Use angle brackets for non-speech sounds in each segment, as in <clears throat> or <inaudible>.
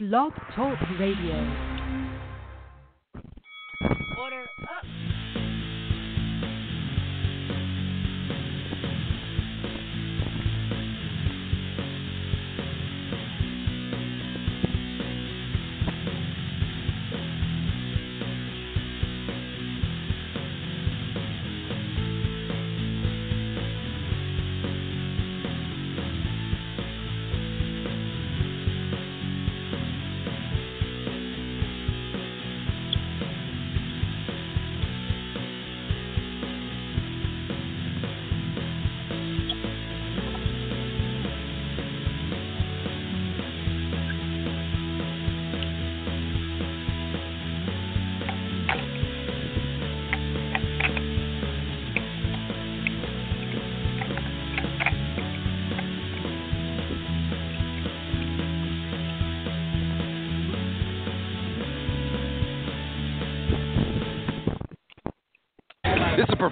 Blog Talk Radio. Order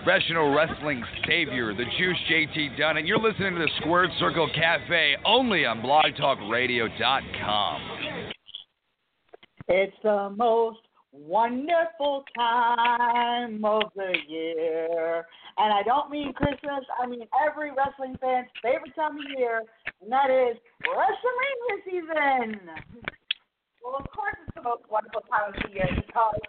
professional wrestling savior, the Juice JT Dunn, and you're listening to the Squared Circle Cafe only on blogtalkradio.com. It's the most wonderful time of the year. And I don't mean Christmas, I mean every wrestling fan's favorite time of year, and that is WrestleMania season. Well, of course it's the most wonderful time of the year because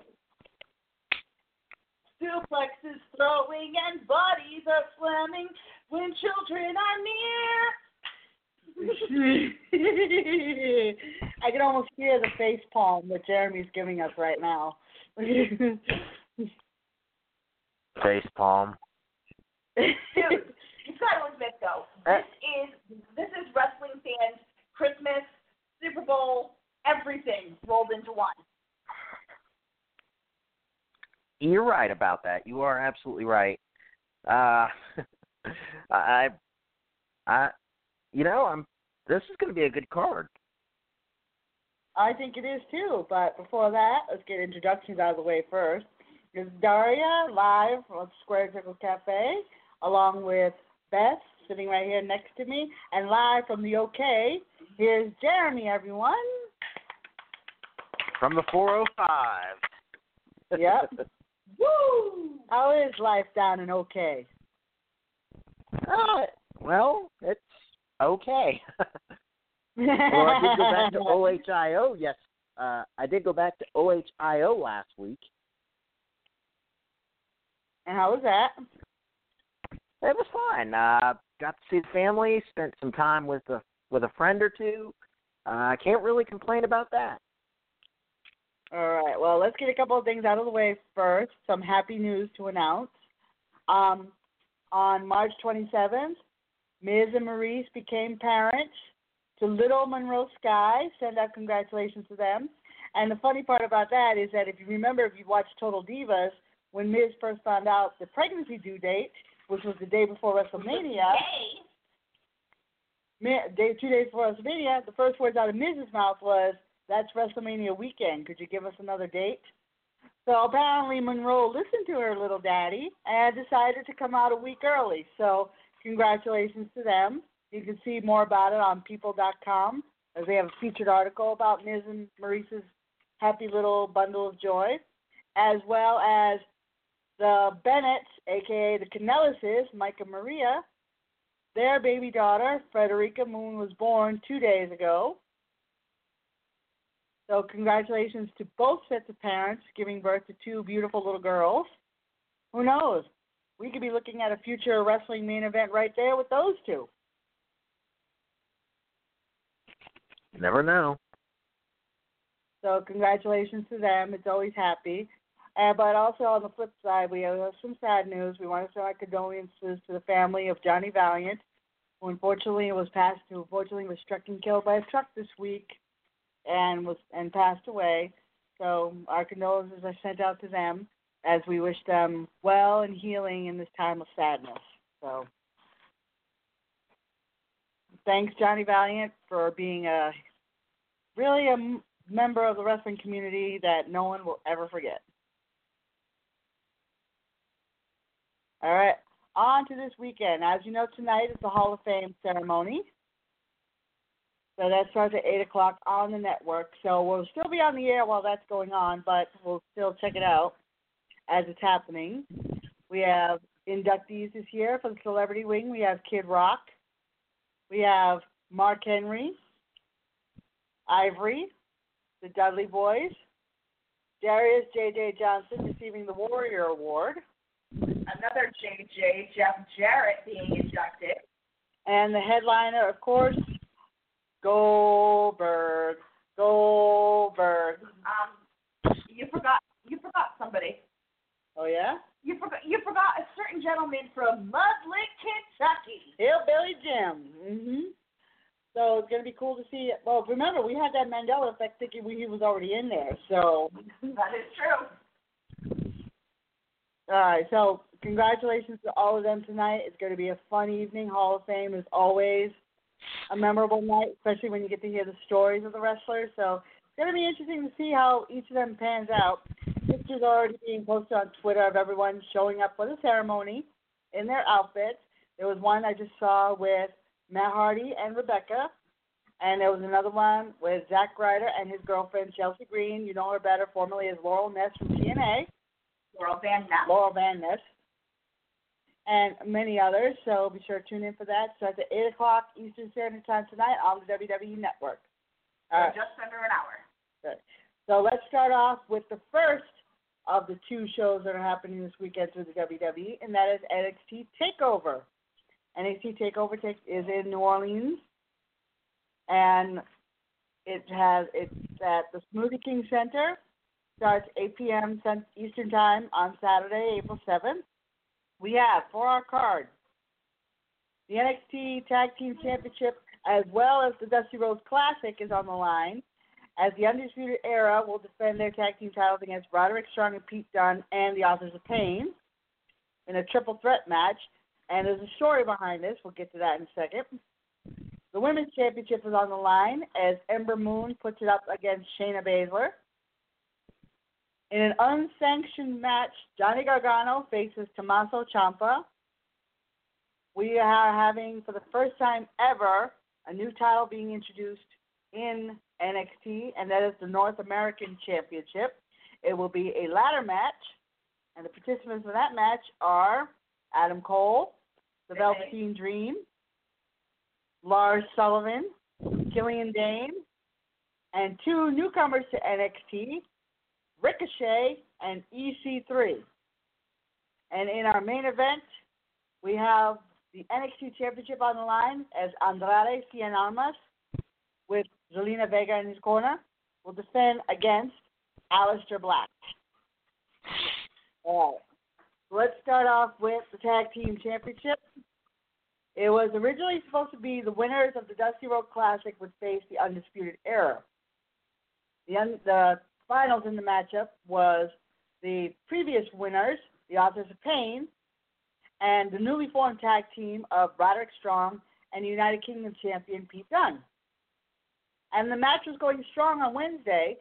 Suplexes throwing and bodies are slamming when children are near. <laughs> I can almost hear the face palm that Jeremy's giving us right now. <laughs> Face palm. Dude, you gotta admit though, eh. this is this is wrestling fans Christmas, Super Bowl, everything rolled into one. You're right about that. You are absolutely right. Uh, <laughs> I, I, you know, I'm. This is going to be a good card. I think it is too, but before that, let's get introductions out of the way first. This is Daria live from Square Circle Cafe, along with Beth sitting right here next to me, and live from the OK. Here's Jeremy, everyone. From the 405. Yep. <laughs> Woo! How is life down in OK? Uh, well, it's okay. <laughs> well, I did go back to <laughs> OHIO. Yes, uh, I did go back to OHIO last week. And how was that? It was fine. Uh, got to see the family. Spent some time with a with a friend or two. Uh, I can't really complain about that. All right. Well, let's get a couple of things out of the way first. Some happy news to announce. Um, on March 27th, Miz and Maryse became parents to little Monroe Sky. Send out congratulations to them. And the funny part about that is that if you remember, if you watched Total Divas, when Miz first found out the pregnancy due date, which was the day before WrestleMania, day, two days before WrestleMania, the first words out of Miz's mouth was, "That's WrestleMania weekend. Could you give us another date?" So apparently Monroe listened to her little daddy and decided to come out a week early. So congratulations to them. You can see more about it on People.com as they have a featured article about Miz and Maryse's happy little bundle of joy, as well as the Bennetts, aka the Kanellises, Micah Maria. Their baby daughter, Frederica Moon, was born two days ago. So congratulations to both sets of parents giving birth to two beautiful little girls. Who knows? We could be looking at a future wrestling main event right there with those two. Never know. So congratulations to them. It's always happy. Uh, but also on the flip side, we have some sad news. We want to send our condolences to the family of Johnny Valiant, who unfortunately was passed, who unfortunately was struck and killed by a truck this week, and was and passed away. So our condolences are sent out to them as we wish them well and healing in this time of sadness. So thanks, Johnny Valiant, for being a really a member of the wrestling community that no one will ever forget. All right, on to this weekend. As you know, tonight is the Hall of Fame ceremony. So that starts at 8 o'clock on the network. So we'll still be on the air while that's going on, but we'll still check it out as it's happening. We have inductees this year for the Celebrity Wing. We have Kid Rock. We have Mark Henry, Ivory, the Dudley Boys, Darius J.J. Johnson receiving the Warrior Award, Another JJ, Jeff Jarrett, being inducted. and the headliner, of course, Goldberg. Goldberg. Um, you forgot. You forgot somebody. Oh yeah, You forgot. You forgot a certain gentleman from Mudlick, Kentucky. Hillbilly Jim. Mhm. So it's gonna be cool to see. Well, remember we had that Mandela effect thinking we, he was already in there. So <laughs> That is true. all right. So congratulations to all of them tonight. It's going to be a fun evening. Hall of Fame as always a memorable night, especially when you get to hear the stories of the wrestlers. So it's going to be interesting to see how each of them pans out. Pictures are already being posted on Twitter of everyone showing up for the ceremony in their outfits. There was one I just saw with Matt Hardy and Rebecca. And there was another one with Zack Ryder and his girlfriend Chelsea Green. You know her better, formerly as Laurel Ness from TNA. Laurel Van Ness. Laurel Van Ness, and many others. So be sure to tune in for that. Starts at 8 o'clock Eastern Standard Time tonight on the WWE Network. All right. Just under an hour. Good. So let's start off with the first of the two shows that are happening this weekend through the WWE, and that is NXT Takeover. NXT Takeover take, is in New Orleans, and it has it's at the Smoothie King Center. Starts 8 p.m. Eastern Time on Saturday, April 7th. We have for our card the NXT Tag Team Championship as well as the Dusty Rhodes Classic is on the line as the Undisputed Era will defend their tag team titles against Roderick Strong and Pete Dunne and the Authors of Pain in a triple threat match. And there's a story behind this. We'll get to that in a second. The Women's Championship is on the line as Ember Moon puts it up against Shayna Baszler. In an unsanctioned match, Johnny Gargano faces Tommaso Ciampa. We are having, for the first time ever, a new title being introduced in NXT, and that is the North American Championship. It will be a ladder match, and the participants in that match are Adam Cole, the Velveteen Dream, Lars Sullivan, Killian Dain, and two newcomers to NXT, Ricochet and EC3. And in our main event, we have the NXT Championship on the line as Andrade Cien Almas with Zelina Vega in his corner will defend against Aleister Black. All right. Let's start off with the Tag Team Championship. It was originally supposed to be the winners of the Dusty Rhodes Classic would face the Undisputed Era. The, un- the finals in the matchup was the previous winners, the Authors of Pain, and the newly formed tag team of Roderick Strong and United Kingdom champion Pete Dunne. And the match was going strong on Wednesday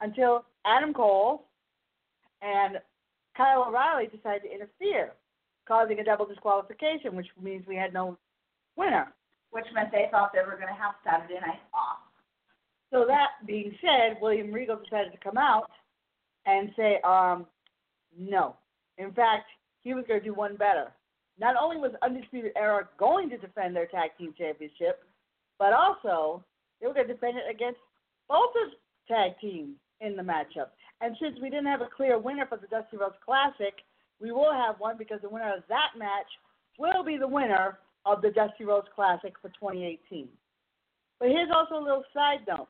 until Adam Cole and Kyle O'Reilly decided to interfere, causing a double disqualification, which means we had no winner. Which meant they thought they were going to have Saturday night off. So that being said, William Regal decided to come out and say, um, no. In fact, he was going to do one better. Not only was Undisputed Era going to defend their tag team championship, but also they were going to defend it against both of tag teams in the matchup. And since we didn't have a clear winner for the Dusty Rhodes Classic, we will have one because the winner of that match will be the winner of the Dusty Rhodes Classic for 2018. But here's also a little side note.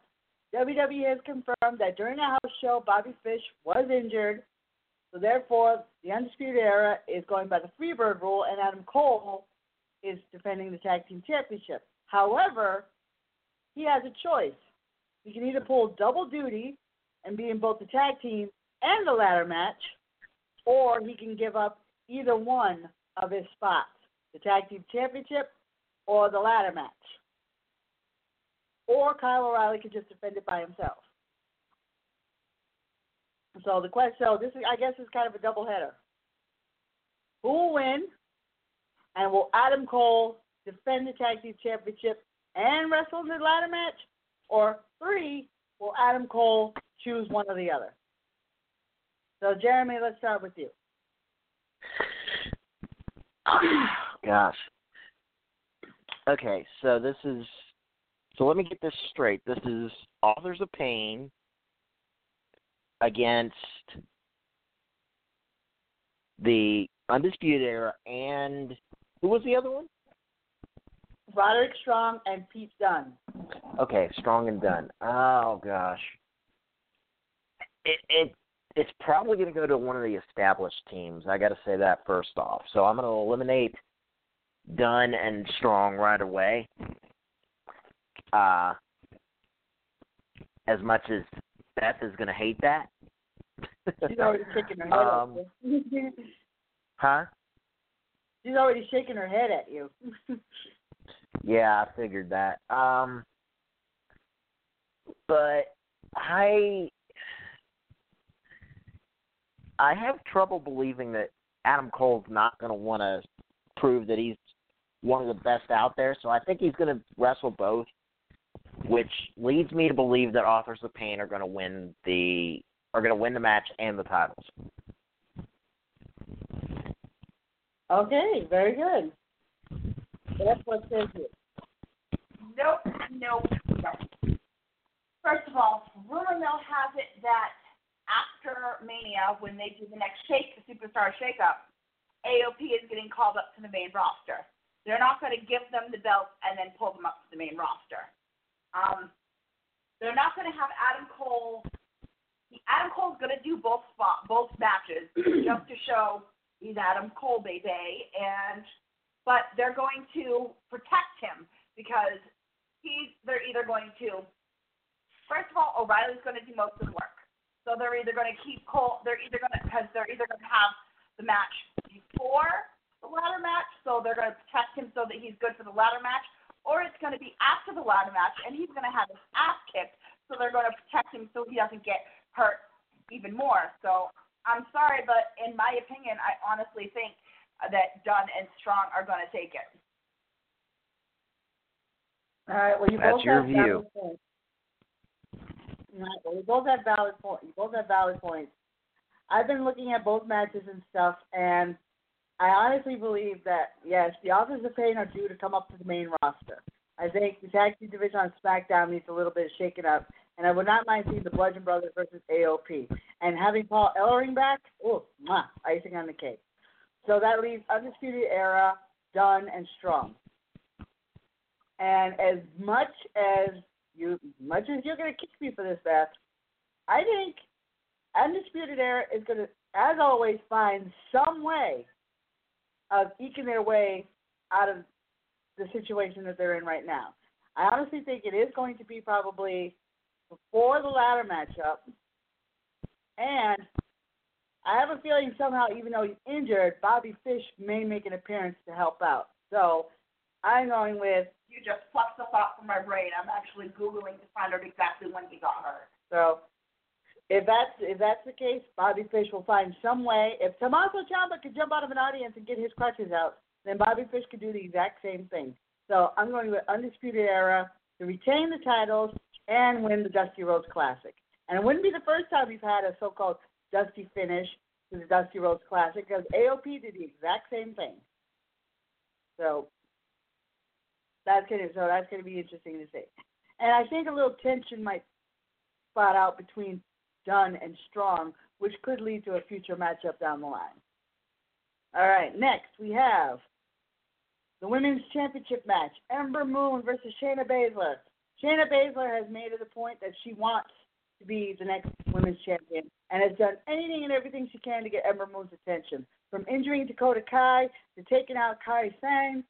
WWE has confirmed that during the house show, Bobby Fish was injured, so therefore the Undisputed Era is going by the Freebird rule, and Adam Cole is defending the Tag Team Championship. However, he has a choice. He can either pull double duty and be in both the tag team and the ladder match, or he can give up either one of his spots the Tag Team Championship or the ladder match or Kyle O'Reilly could just defend it by himself. So the question, so this is, I guess, is kind of a double header. Who will win, and will Adam Cole defend the tag team championship and wrestle in the ladder match? Or three, will Adam Cole choose one or the other? So, Jeremy, let's start with you. <coughs> Gosh. Okay, so this is so let me get this straight. This is Authors of Pain against the Undisputed Era and who was the other one? Roderick Strong and Pete Dunne. Okay, Strong and Dunne. Oh gosh. It it it's probably going to go to one of the established teams. I got to say that first off. So I'm going to eliminate Dunne and Strong right away. Uh, as much as Beth is going to hate that. <laughs> She's already shaking her head um, at you. <laughs> Huh? She's already shaking her head at you. <laughs> Yeah, I figured that. Um, but I I have trouble believing that Adam Cole's not going to want to prove that he's one of the best out there. So I think he's going to wrestle both, which leads me to believe that Authors of Pain are going to win the are going to win the match and the titles. okay, very good. That's what says it. Nope, nope, nope. First of all, rumor mill has it that after Mania, when they do the next shake, the Superstar Shakeup, AOP is getting called up to the main roster. They're not going to give them the belts and then pull them up to the main roster. Um, they're not going to have Adam Cole. Adam Cole's going to do both spot, both matches <clears throat> just to show he's Adam Cole, baby, and but they're going to protect him because he's they're either going to first of all O'Reilly's going to do most of the work. So they're either going to keep Cole they're either going to because they're either going to have the match before the ladder match, so they're going to protect him so that he's good for the ladder match, or it's going to be after the ladder match and he's going to have his ass kicked, so they're going to protect him so he doesn't get hurt even more. So I'm sorry, but in my opinion, I honestly think that Dunne and Strong are going to take it. All right. Well, you That's both your have view. valid points. All right, well, you both have valid points. You both have valid points. I've been looking at both matches and stuff, and I honestly believe that yes, the Authors of Pain are due to come up to the main roster. I think the tag team division on SmackDown needs a little bit of shaking up, and I would not mind seeing the Bludgeon Brothers versus AOP. And having Paul Ellering back, oh, mwah, icing on the cake. So that leaves Undisputed Era, Dunne, and Strong. And as much as you, much as you're gonna kick me for this, Beth, I think Undisputed Era is gonna, as always, find some way of eking their way out of the situation that they're in right now. I honestly think it is going to be probably before the ladder matchup, and I have a feeling somehow, even though he's injured, Bobby Fish may make an appearance to help out. So I'm going with You just plucked the thought from my brain. I'm actually googling to find out exactly when he got hurt. so. If that's if that's the case, Bobby Fish will find some way. If Tommaso Ciampa could jump out of an audience and get his crutches out, then Bobby Fish could do the exact same thing. So I'm going with Undisputed Era to retain the titles and win the Dusty Rhodes Classic. And it wouldn't be the first time we've had a so-called Dusty finish to the Dusty Rhodes Classic because AOP did the exact same thing. So that's gonna so that's gonna be interesting to see. And I think a little tension might spot out between Dunne and Strong, which could lead to a future matchup down the line. All right, next we have the women's championship match: Ember Moon versus Shayna Baszler. Shayna Baszler has made it a point that she wants to be the next women's champion and has done anything and everything she can to get Ember Moon's attention. From injuring Dakota Kai to taking out Kairi Sane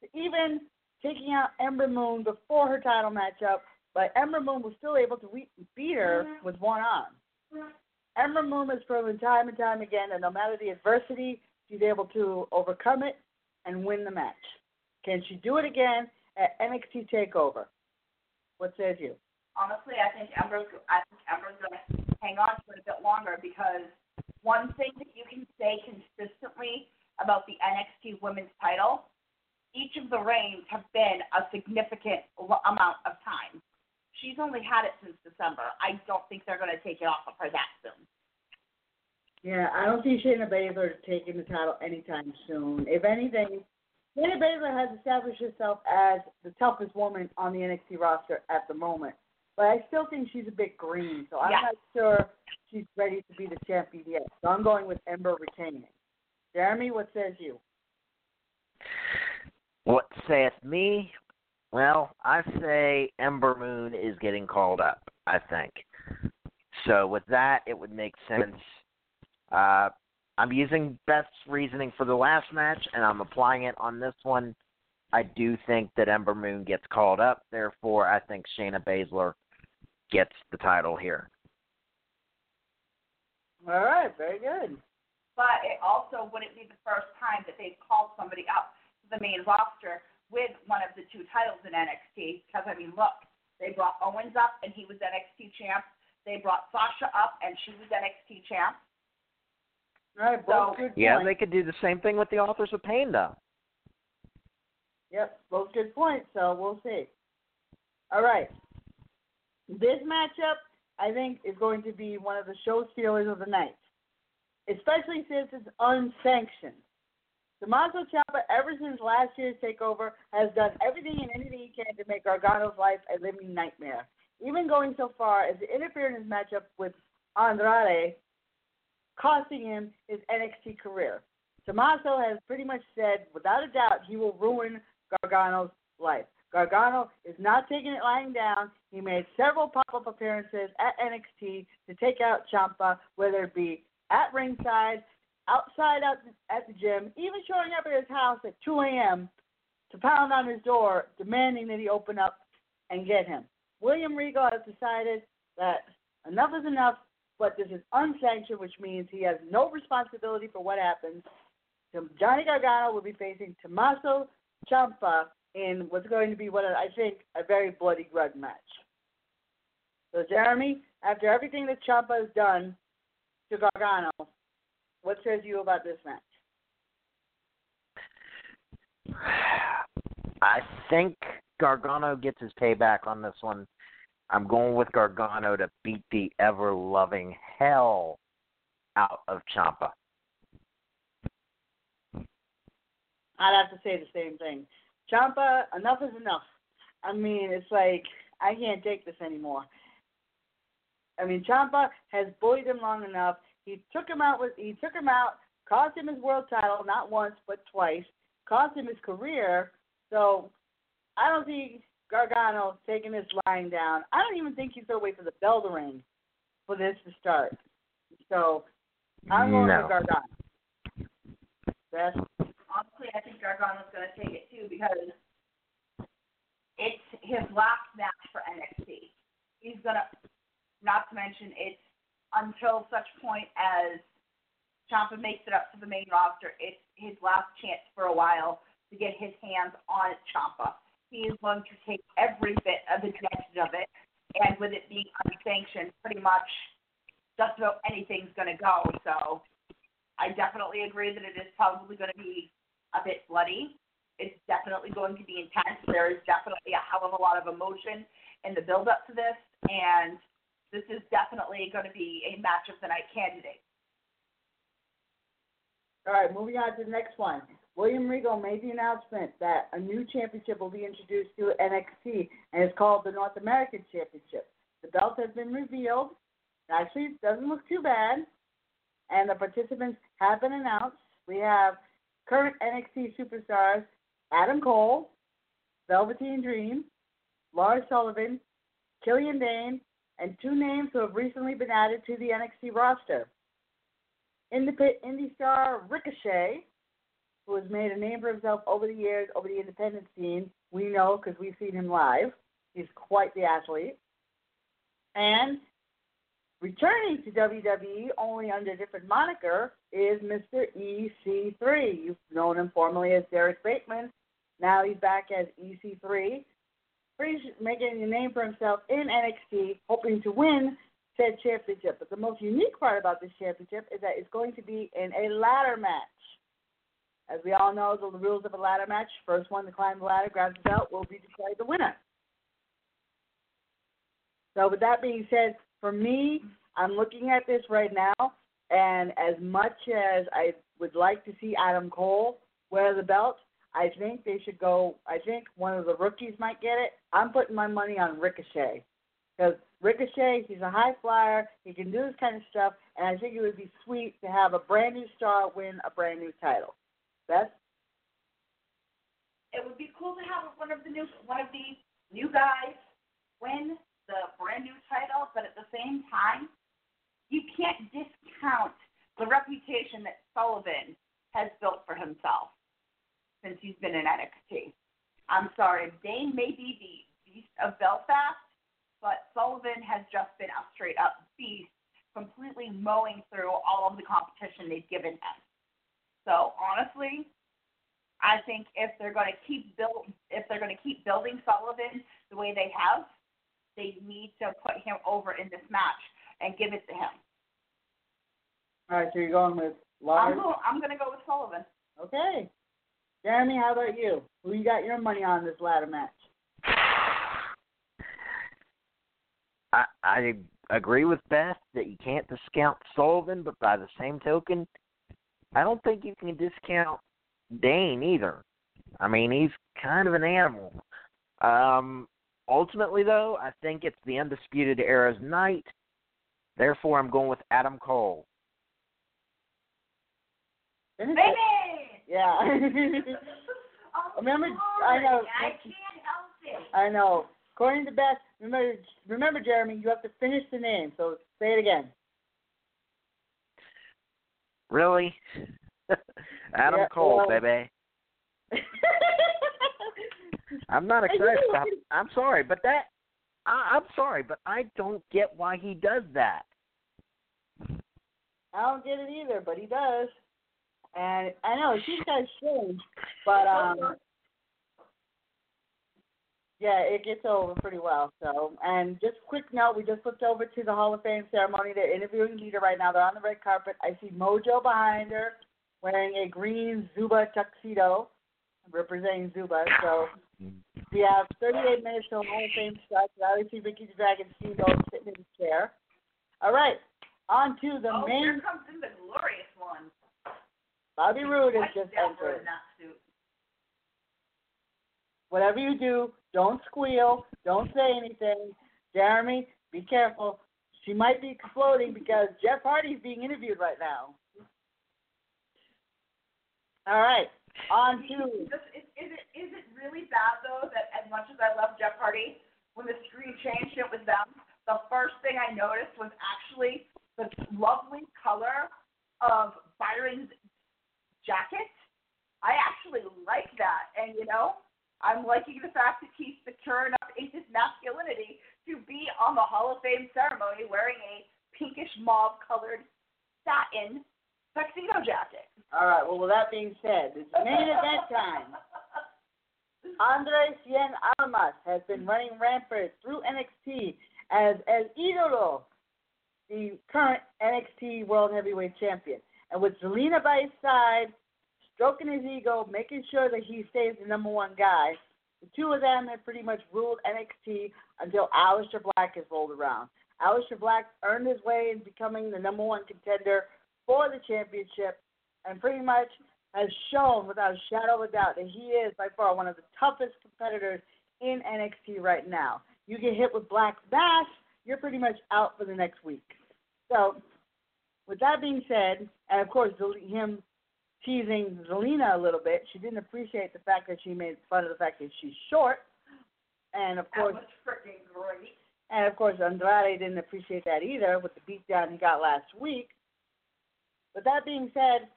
to even taking out Ember Moon before her title matchup, but Ember Moon was still able to we- beat her mm-hmm. with one arm. Ember Moon has proven time and time again that no matter the adversity, she's able to overcome it and win the match. Can she do it again at NXT Takeover? What says you? honestly, I think Ember's I think Ember's gonna hang on to it a bit longer because one thing that you can say consistently about the NXT Women's Title, each of the reigns have been a significant amount of time. She's only had it since December. I don't think they're going to take it off of her that soon. Yeah, I don't see Shayna Baszler taking the title anytime soon. If anything, Shayna Baszler has established herself as the toughest woman on the NXT roster at the moment. But I still think she's a bit green, so I'm Yeah. not sure she's ready to be the champion yet. So I'm going with Ember retaining. Jeremy, what says you? What saith me? Well, I say Ember Moon is getting called up, I think. So with that, it would make sense. Uh, I'm using Beth's reasoning for the last match, and I'm applying it on this one. I do think that Ember Moon gets called up. Therefore, I think Shayna Baszler gets the title here. All right, very good. But it also wouldn't be the first time that they've called somebody up to the main roster with one of the two titles in NXT. Because I mean, look, they brought Owens up and he was NXT champ. They brought Sasha up and she was NXT champ. All right, both So- good Yeah, points. they could do the same thing with the Authors of Pain, though. Yep, both good points, so we'll see. All right. This matchup, I think, is going to be one of the show stealers of the night, especially since it's unsanctioned. Tommaso Ciampa, ever since last year's takeover, has done everything and anything he can to make Gargano's life a living nightmare. Even going so far as to interfere in his matchup with Andrade, costing him his NXT career. Tommaso has pretty much said, without a doubt, he will ruin Gargano's life. Gargano is not taking it lying down. He made several pop-up appearances at NXT to take out Ciampa, whether it be at ringside, outside at the, at the gym, even showing up at his house at 2 a.m. to pound on his door, demanding that he open up and get him. William Regal has decided that enough is enough, but this is unsanctioned, which means he has no responsibility for what happens. Johnny Gargano will be facing Tommaso Ciampa in what's going to be what I think a very bloody grudge match. So Jeremy, after everything that Ciampa has done to Gargano, what says you about this match? I think Gargano gets his payback on this one. I'm going with Gargano to beat the ever loving hell out of Ciampa. I'd have to say the same thing. Ciampa, enough is enough. I mean, it's like I can't take this anymore. I mean, Ciampa has bullied him long enough. He took him out with he took him out, cost him his world title not once but twice, cost him his career. So I don't see Gargano taking this lying down. I don't even think he's gonna wait for the bell to ring for this to start. So I'm going No. with Gargano. Beth? honestly, I think Gargano's going to take it too because it's his last match for NXT. He's going to, not to mention, it's until such point as Ciampa makes it up to the main roster, it's his last chance for a while to get his hands on Ciampa. He is going to take every bit of advantage of it, and with it being unsanctioned, pretty much just about anything's going to go. So I definitely agree that it is probably going to be a bit bloody. It's definitely going to be intense. There is definitely a hell of a lot of emotion in the build up to this, and this is definitely going to be a match of the night candidate. All right, moving on to the next one. William Regal made the announcement that a new championship will be introduced to NXT, and it's called the North American Championship. The belt has been revealed. Actually, it doesn't look too bad, and the participants have been announced. We have current NXT superstars Adam Cole, Velveteen Dream, Lars Sullivan, Killian Dain, and two names who have recently been added to the NXT roster. Indie star Ricochet, who has made a name for himself over the years over the independent scene. We know because we've seen him live. He's quite the athlete. And returning to WWE, only under a different moniker, is Mr. EC3. You've known him formerly as Derrick Bateman. Now he's back as EC3. Making a name for himself in NXT, hoping to win said championship. But the most unique part about this championship is that it's going to be in a ladder match. as we all know, the rules of a ladder match: first one to climb the ladder, grabs the belt, will be declared the winner. So, with that being said, for me, I'm looking at this right now, and as much as I would like to see Adam Cole wear the belt, I think they should go. I think one of the rookies might get it. I'm putting my money on Ricochet because Ricochet, he's a high flyer. He can do this kind of stuff, and I think it would be sweet to have a brand new star win a brand new title. Beth? It would be cool to have one of the new one of the new guys win the brand new title, but at the same time, you can't discount the reputation that Sullivan has built for himself since he's been in NXT. I'm sorry, Dain may be the beast of Belfast, but Sullivan has just been a straight up beast, completely mowing through all of the competition they've given him. So honestly, I think if they're going to keep build, if they're going to keep building Sullivan the way they have, they need to put him over in this match and give it to him. All right, so you're going with I'm Lars? go, I'm going to go with Sullivan. Okay. Jeremy, how about you? Who you got your money on this ladder match? I, I agree with Beth that you can't discount Sullivan, but by the same token, I don't think you can discount Dain either. I mean, he's kind of an animal. Um, ultimately, though, I think it's the undisputed era's night. Therefore, I'm going with Adam Cole. Finish it. Baby! Yeah. <laughs> <laughs> Remember- I know. I can't help it. I know. According to Beth, remember, remember, Jeremy, you have to finish the name. So say it again. Really? <laughs> Adam Yeah, Cole, well- baby. I'm not Hey, you excited. know I'm, I'm sorry, but that I, I'm sorry, but I don't get why he does that. I don't get it either, but he does. And I know seems kind strange, but um, yeah, it gets over pretty well. So, and just quick note, we just flipped over to the Hall of Fame ceremony. They're interviewing Lita right now. They're on the red carpet. I see Mojo behind her, wearing a green Zuba tuxedo, representing Zuba. So we have 38 minutes till Hall of Fame starts. I already see Ricky the Dragon Steamboat sitting in his chair. All right, on to the oh, main. here comes in the. Bobby Roode has just entered. in that suit. Whatever you do, don't squeal, don't say anything. Jeremy, be careful. She might be exploding because Jeff Hardy's being interviewed right now. All right, on to is, is it is it really bad though that as much as I love Jeff Hardy, when the screen changed it was them, the first thing I noticed was actually the lovely color of Byron's jacket. I actually like that, and you know, I'm liking the fact that he's secure enough in his masculinity to be on the Hall of Fame ceremony wearing a pinkish mauve colored satin tuxedo jacket. All right. Well, with that being said, it's main event time. <laughs> Andre Cien Almas has been running rampant through NXT as El Idolo, the current NXT World Heavyweight Champion. And with Zelina by his side, stroking his ego, making sure that he stays the number one guy, the two of them have pretty much ruled NXT until Aleister Black has rolled around. Aleister Black earned his way in becoming the number one contender for the championship and pretty much has shown without a shadow of a doubt that he is by far one of the toughest competitors in NXT right now. You get hit with Black Mass, you're pretty much out for the next week. So, with that being said, and of course, him teasing Zelina a little bit, she didn't appreciate the fact that she made fun of the fact that she's short. And of That course, was freaking great. and of course, Andrade didn't appreciate that either with the beatdown he got last week. But that being said,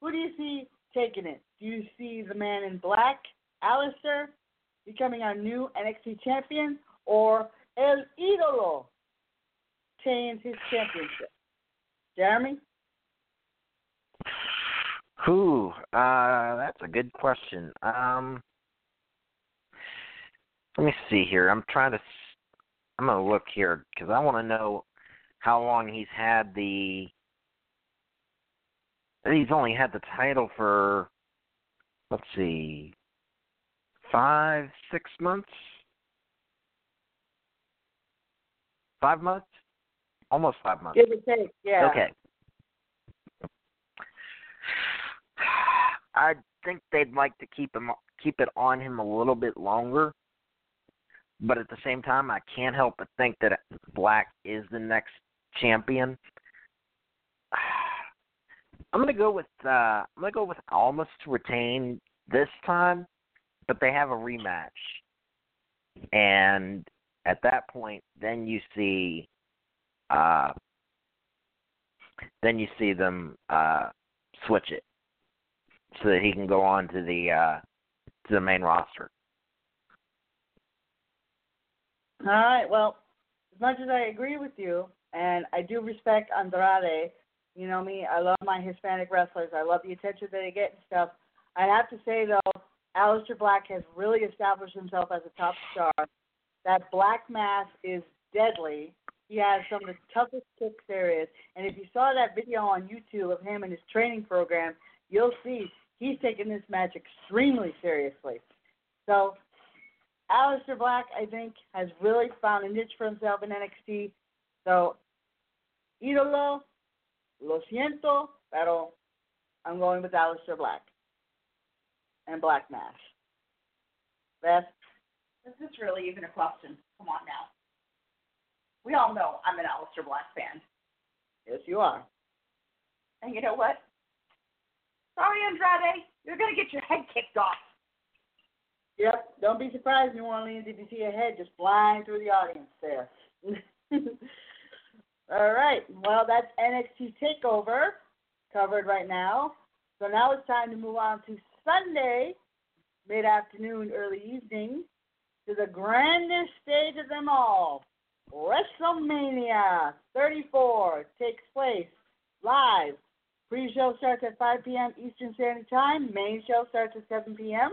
who do you see taking it? Do you see the man in black, Aleister, becoming our new NXT champion, or El Idolo change his championship? Jeremy? Who? Uh, that's a good question. Um, let me see here. I'm trying to. I'm gonna look here because I want to know how long he's had the he's only had the title for let's see, five, six months, five months, almost five months. Give or take, yeah. Okay. <sighs> I think they'd like to keep him keep it on him a little bit longer. But at the same time, I can't help but think that Black is the next champion. <sighs> I'm gonna go with uh I'm gonna go with Almas to retain this time, but they have a rematch. And at that point then you see uh then you see them uh switch it so that he can go on to the uh to the main roster. All right. Well, as much as I agree with you, and I do respect Andrade, you know me, I love my Hispanic wrestlers. I love the attention that they get and stuff. I have to say though, Aleister Black has really established himself as a top star. That black mass is deadly. He has some of the toughest kicks there is. And if you saw that video on YouTube of him and his training program, you'll see he's taking this match extremely seriously. So Aleister Black, I think, has really found a niche for himself in NXT. So, ídolo, lo siento, pero I'm going with Aleister Black and Black Mass. Beth? Is this really even a question? Come on now. We all know I'm an Aleister Black fan. Yes, you are. And you know what? Sorry, Andrade. You're going to get your head kicked off. Yep. Don't be surprised, New Orleans, if you see a head just flying through the audience there. <laughs> All right. Well, that's NXT Takeover covered right now. So now it's time to move on to Sunday, mid afternoon, early evening, to the grandest stage of them all. WrestleMania 34 takes place live. Pre show starts at 5 p.m. Eastern Standard Time. Main show starts at 7 p.m.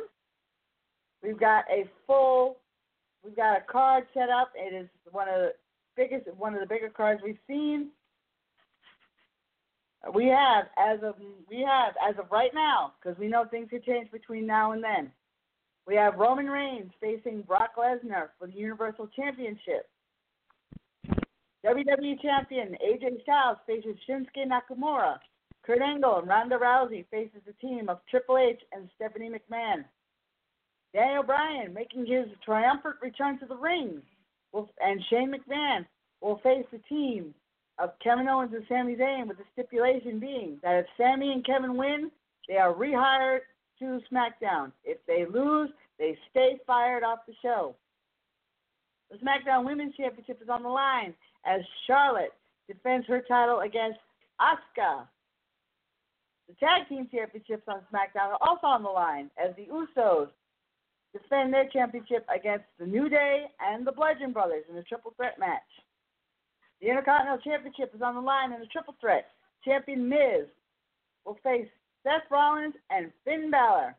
We've got a full, we've got a card set up. It is one of the biggest, one of the bigger cards we've seen. We have as of we have as of right now because we know things could change between now and then. We have Roman Reigns facing Brock Lesnar for the Universal Championship. WWE Champion AJ Styles faces Shinsuke Nakamura. Kurt Angle and Ronda Rousey faces the team of Triple H and Stephanie McMahon. Daniel Bryan making his triumphant return to the ring, and Shane McMahon will face the team of Kevin Owens and Sami Zayn, with the stipulation being that if Sami and Kevin win, they are rehired to SmackDown. If they lose, they stay fired off the show. The SmackDown Women's Championship is on the line as Charlotte defends her title against Asuka. The Tag Team Championships on SmackDown are also on the line as the Usos defend their championship against the New Day and the Bludgeon Brothers in a triple threat match. The Intercontinental Championship is on the line in a triple threat. Champion Miz will face Seth Rollins and Finn Balor.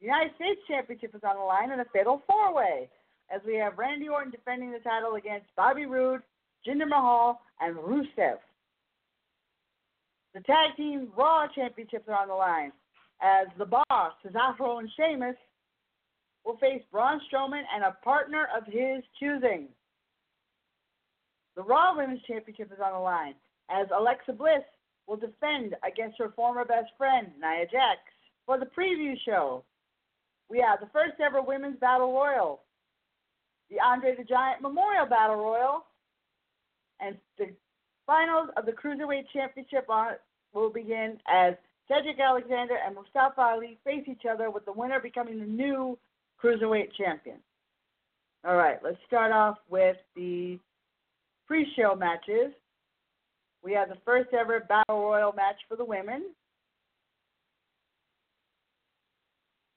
The United States Championship is on the line in a fatal four way as we have Randy Orton defending the title against Bobby Roode, Jinder Mahal, and Rusev. The Tag Team Raw Championships are on the line as The Boss, Cesaro, and Sheamus will face Braun Strowman and a partner of his choosing. The Raw Women's Championship is on the line as Alexa Bliss will defend against her former best friend, Nia Jax. For the preview show, we have the first ever Women's Battle Royal, the Andre the Giant Memorial Battle Royal, and the finals of the Cruiserweight Championship on, will begin as Cedric Alexander and Mustafa Ali face each other, with the winner becoming the new Cruiserweight champion. All right, let's start off with the pre show matches. We have the first ever Battle Royal match for the women.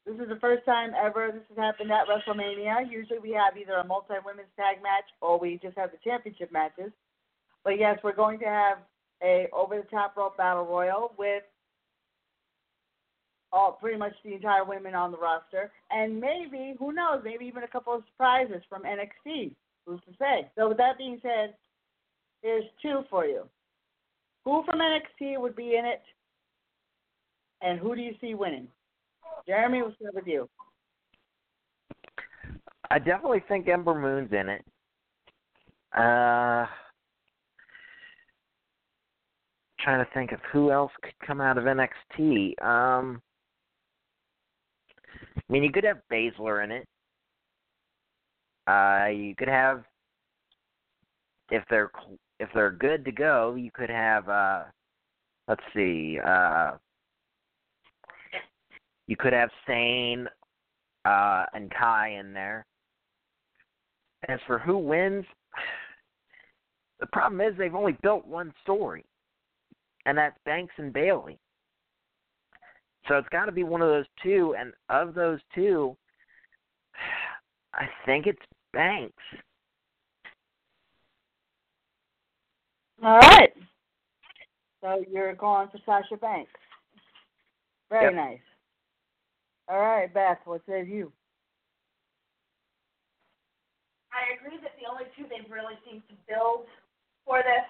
This is the first time ever this has happened at WrestleMania. Usually we have either a multi women's tag match or we just have the championship matches. But yes, we're going to have a over the top rope battle royal with all pretty much the entire women on the roster, and maybe who knows, maybe even a couple of surprises from NXT. Who's to say? So with that being said, here's two for you. Who from NXT would be in it And who do you see winning? Jeremy, we'll start with you. I definitely think Ember Moon's in it. Uh, trying to think of who else could come out of NXT. Um, I mean, you could have Baszler in it. Uh, you could have if they're if they're good to go, you could have uh, let's see, uh, you could have Sane uh, and Kai in there. As for who wins, <sighs> the problem is they've only built one story, and that's Banks and Bayley. So it's got to be one of those two, and of those two, I think it's Banks. All right. So you're going for Sasha Banks. Very Yep. nice. All right, Beth, what says you? I agree that the only two they've really seemed to build for this,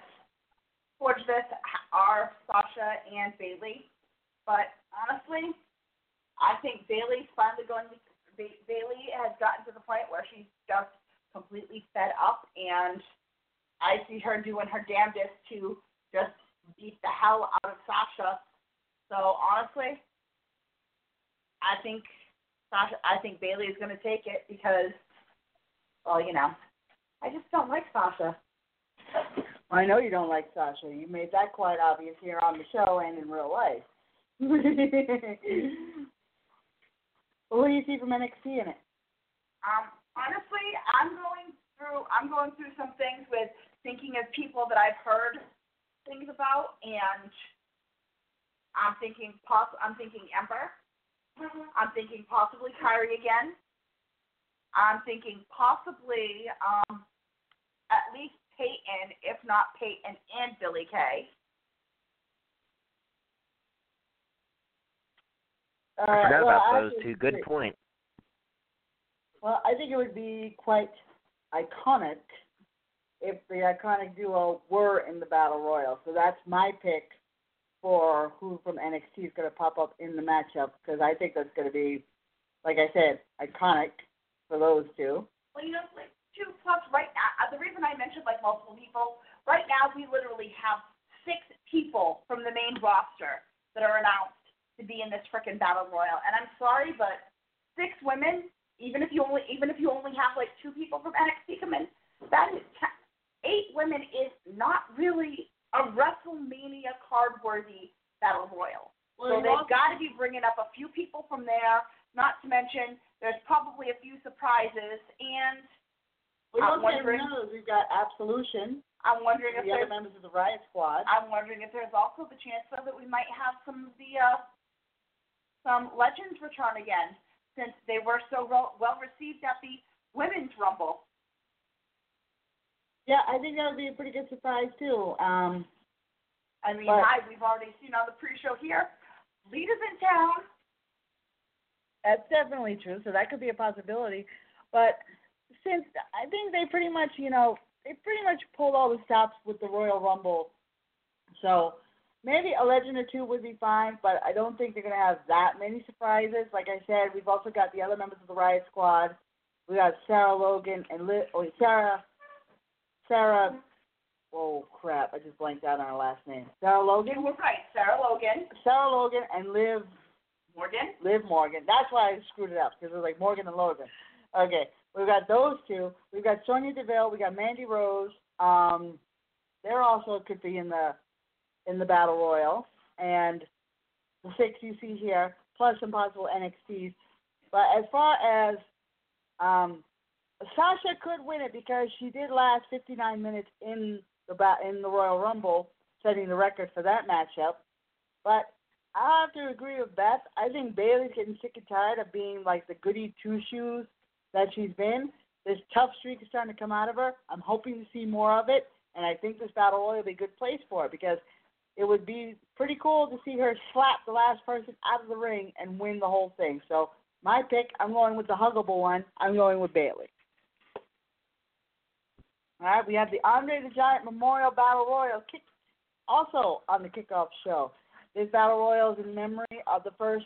forge this, are Sasha and Bayley. But honestly, I think Bayley's finally going to. Ba- Bayley has gotten to the point where she's just completely fed up, and I see her doing her damnedest to just beat the hell out of Sasha. So honestly, I think Sasha. I think Bayley is going to take it because well, you know, I just don't like Sasha. I know you don't like Sasha. You made that quite obvious here on the show and in real life. <laughs> Who do you see from NXT in it? Um, honestly, I'm going through I'm going through some things with thinking of people that I've heard things about, and I'm thinking poss- I'm thinking Ember. I'm thinking possibly Kairi again. I'm thinking possibly um, at least Peyton, if not Peyton and Billie Kay. Uh, I forgot well, about those two. Good point. Well, I think it would be quite iconic if the iconic duo were in the Battle Royal. So that's my pick for who from NXT is going to pop up in the matchup because I think that's going to be, like I said, iconic for those two. Well, you know, like two plus right now. Uh, the reason I mentioned like multiple people, right now we literally have six people from the main roster that are announced to be in this frickin' battle royal. And I'm sorry, but six women, even if you only even if you only have like two people from NXT come in, that is eight women is not really a WrestleMania card worthy battle royal. So they've got to be bringing up a few people from there. Not to mention, there's probably a few surprises, and We I'm don't say wondering- those. We've got Absolution, I'm wondering if the other there's members of the Riot Squad. I'm wondering if there's also the chance though that we might have some of the uh, some legends return again, since they were so well, well received at the women's rumble. Yeah, I think that would be a pretty good surprise too. Um, I mean, But- hi, we've already seen on the pre-show here. Lita's in town. That's definitely true. So that could be a possibility. But since I think they pretty much, you know, they pretty much pulled all the stops with the Royal Rumble. So maybe a legend or two would be fine, but I don't think they're going to have that many surprises. Like I said, we've also got the other members of the Riot Squad. We got Sarah Logan and Liv, or oh, Sarah, Sarah. Oh crap! I just blanked out on her last name. Sarah Logan. You were right, Sarah Logan, Sarah Logan and Liv Morgan. Liv Morgan. That's why I screwed it up because it was like Morgan and Logan. Okay, we've got those two. We've got Sonya Deville. We got Mandy Rose. Um, they're also could be in the in the battle royal, and the six you see here, plus some possible NXTs. But as far as um, Sasha could win it because she did last 59 minutes in the in the Royal Rumble, setting the record for that matchup. But I have to agree with Beth. I think Bayley's getting sick and tired of being like the goody two shoes that she's been. This tough streak is starting to come out of her. I'm hoping to see more of it, and I think this battle royal will be a good place for it because it would be pretty cool to see her slap the last person out of the ring and win the whole thing. So my pick, I'm going with the huggable one. I'm going with Bayley. All right, we have the Andre the Giant Memorial Battle Royal kick, also on the kickoff show. This battle royal is in memory of the first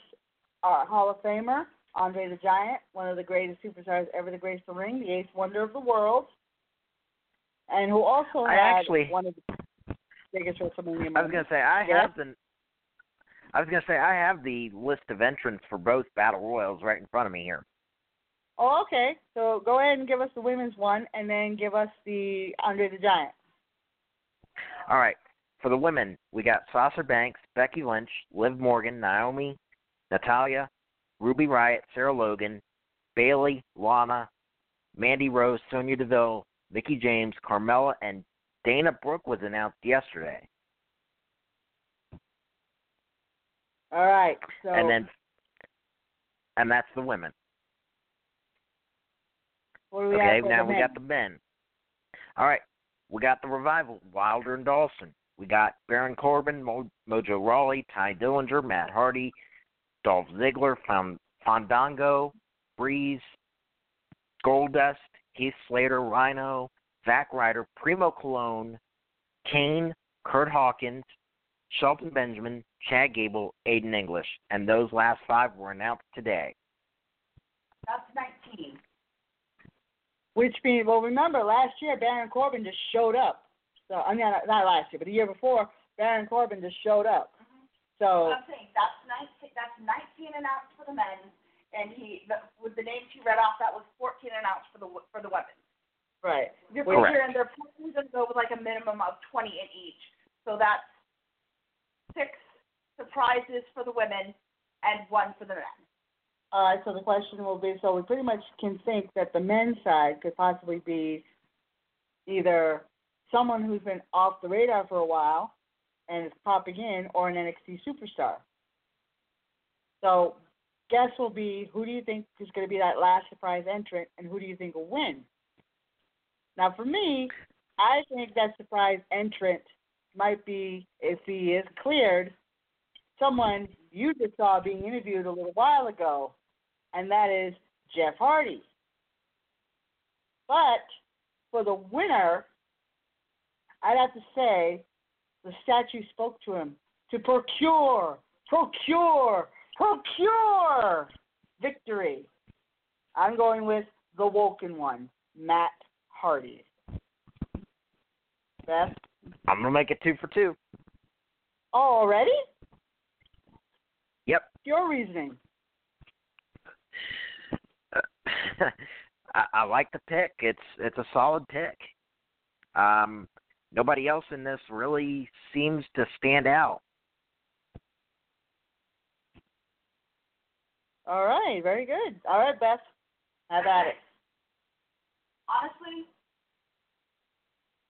uh, Hall of Famer, Andre the Giant, one of the greatest superstars ever to grace the ring, the eighth wonder of the world, and who also I had actually- one of the biggest WrestleMania moments. I was gonna say I Yeah. have the. I was gonna say I have the list of entrants for both battle royals right in front of me here. Oh, okay. So go ahead and give us the women's one, and then give us the Andre the Giant. All right. For the women, we got Sasha Banks, Becky Lynch, Liv Morgan, Naomi, Natalya, Ruby Riot, Sarah Logan, Bayley, Lana, Mandy Rose, Sonya Deville, Mickie James, Carmella, and Dana Brooke was announced yesterday. All right. So And then and that's the women. what do we Okay, have now we men? got the men. All right, we got the revival, Wilder and Dawson. We got Baron Corbin, Mo- Mojo Rawley, Tye Dillinger, Matt Hardy, Dolph Ziggler, Fan- Fandango, Breeze, Goldust, Heath Slater, Rhino, Zack Ryder, Primo Colón, Kane, Kurt Hawkins, Shelton Benjamin, Chad Gable, Aiden English, and those last five were announced today. That's 19. Which means, well, remember last year Baron Corbin just showed up. So I mean, not last year, but the year before, Baron Corbin just showed up. So I'm saying that's 19. That's 19 announced for the men, and he the, with the names he read off, that was 14 announced for the for the women. right. You're Correct. figuring they're probably going to go with like a minimum of 20 in each. So that's six surprises for the women and one for the men. All right. So the question will be: so we pretty much can think that the men's side could possibly be either someone who's been off the radar for a while and is popping in, or an NXT superstar. So, guess will be who do you think is going to be that last surprise entrant, and who do you think will win? Now, for me, I think that surprise entrant might be, if he is cleared, someone you just saw being interviewed a little while ago, and that is Jeff Hardy. But for the winner, I'd have to say the statue spoke to him to procure, procure, procure victory. I'm going with the Woken one, Matt Hardy. Beth? I'm gonna make it two for two. Oh, already? Yep. Your reasoning. <laughs> I, I like the pick. It's it's a solid pick. Um, nobody else in this really seems to stand out. All right, very good. All right, Beth. Have at it. Honestly,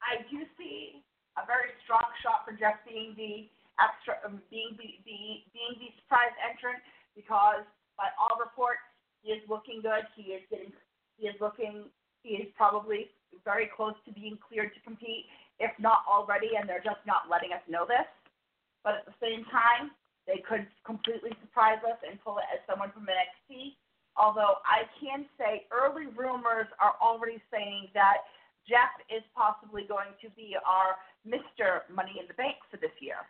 I do see a very strong shot for Jeff being the extra, um, being the, the being the surprise entrant because by all reports he is looking good. He is getting, he is looking, he is probably very close to being cleared to compete, if not already, and they're just not letting us know this. But at the same time, they could completely surprise us and pull it as someone from NXT. Although I can say early rumors are already saying that Jeff is possibly going to be our Mr. Money in the Bank for this year,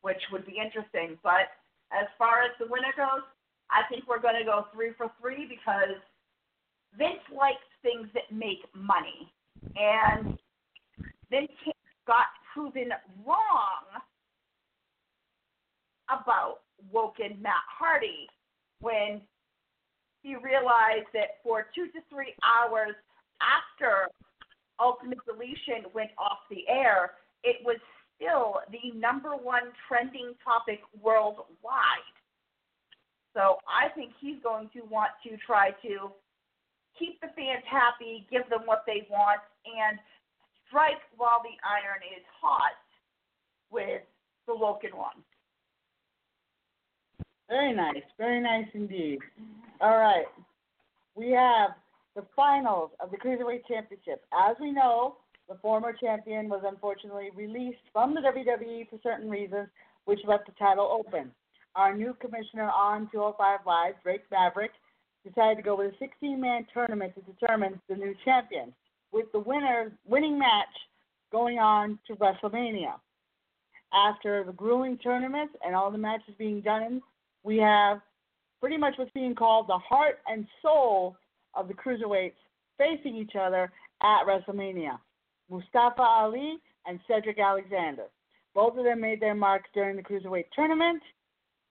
which would be interesting. But as far as the winner goes, I think we're going to go three for three because Vince likes things that make money. And Vince got proven wrong about Woken Matt Hardy when he realized that for two to three hours after Ultimate Deletion went off the air, it was still the number one trending topic worldwide. So I think he's going to want to try to keep the fans happy, give them what they want, and strike while the iron is hot with the Woken one. Very nice, very nice indeed. All right, we have the finals of the Cruiserweight Championship. As we know, the former champion was unfortunately released from the WWE for certain reasons, which left the title open. Our new commissioner on 205 Live, Drake Maverick, decided to go with a 16-man tournament to determine the new champion, with the winner winning match going on to WrestleMania. after the grueling tournaments and all the matches being done, we have pretty much what's being called the heart and soul of the cruiserweights facing each other at WrestleMania. Mustafa Ali and Cedric Alexander. Both of them made their marks during the cruiserweight tournament,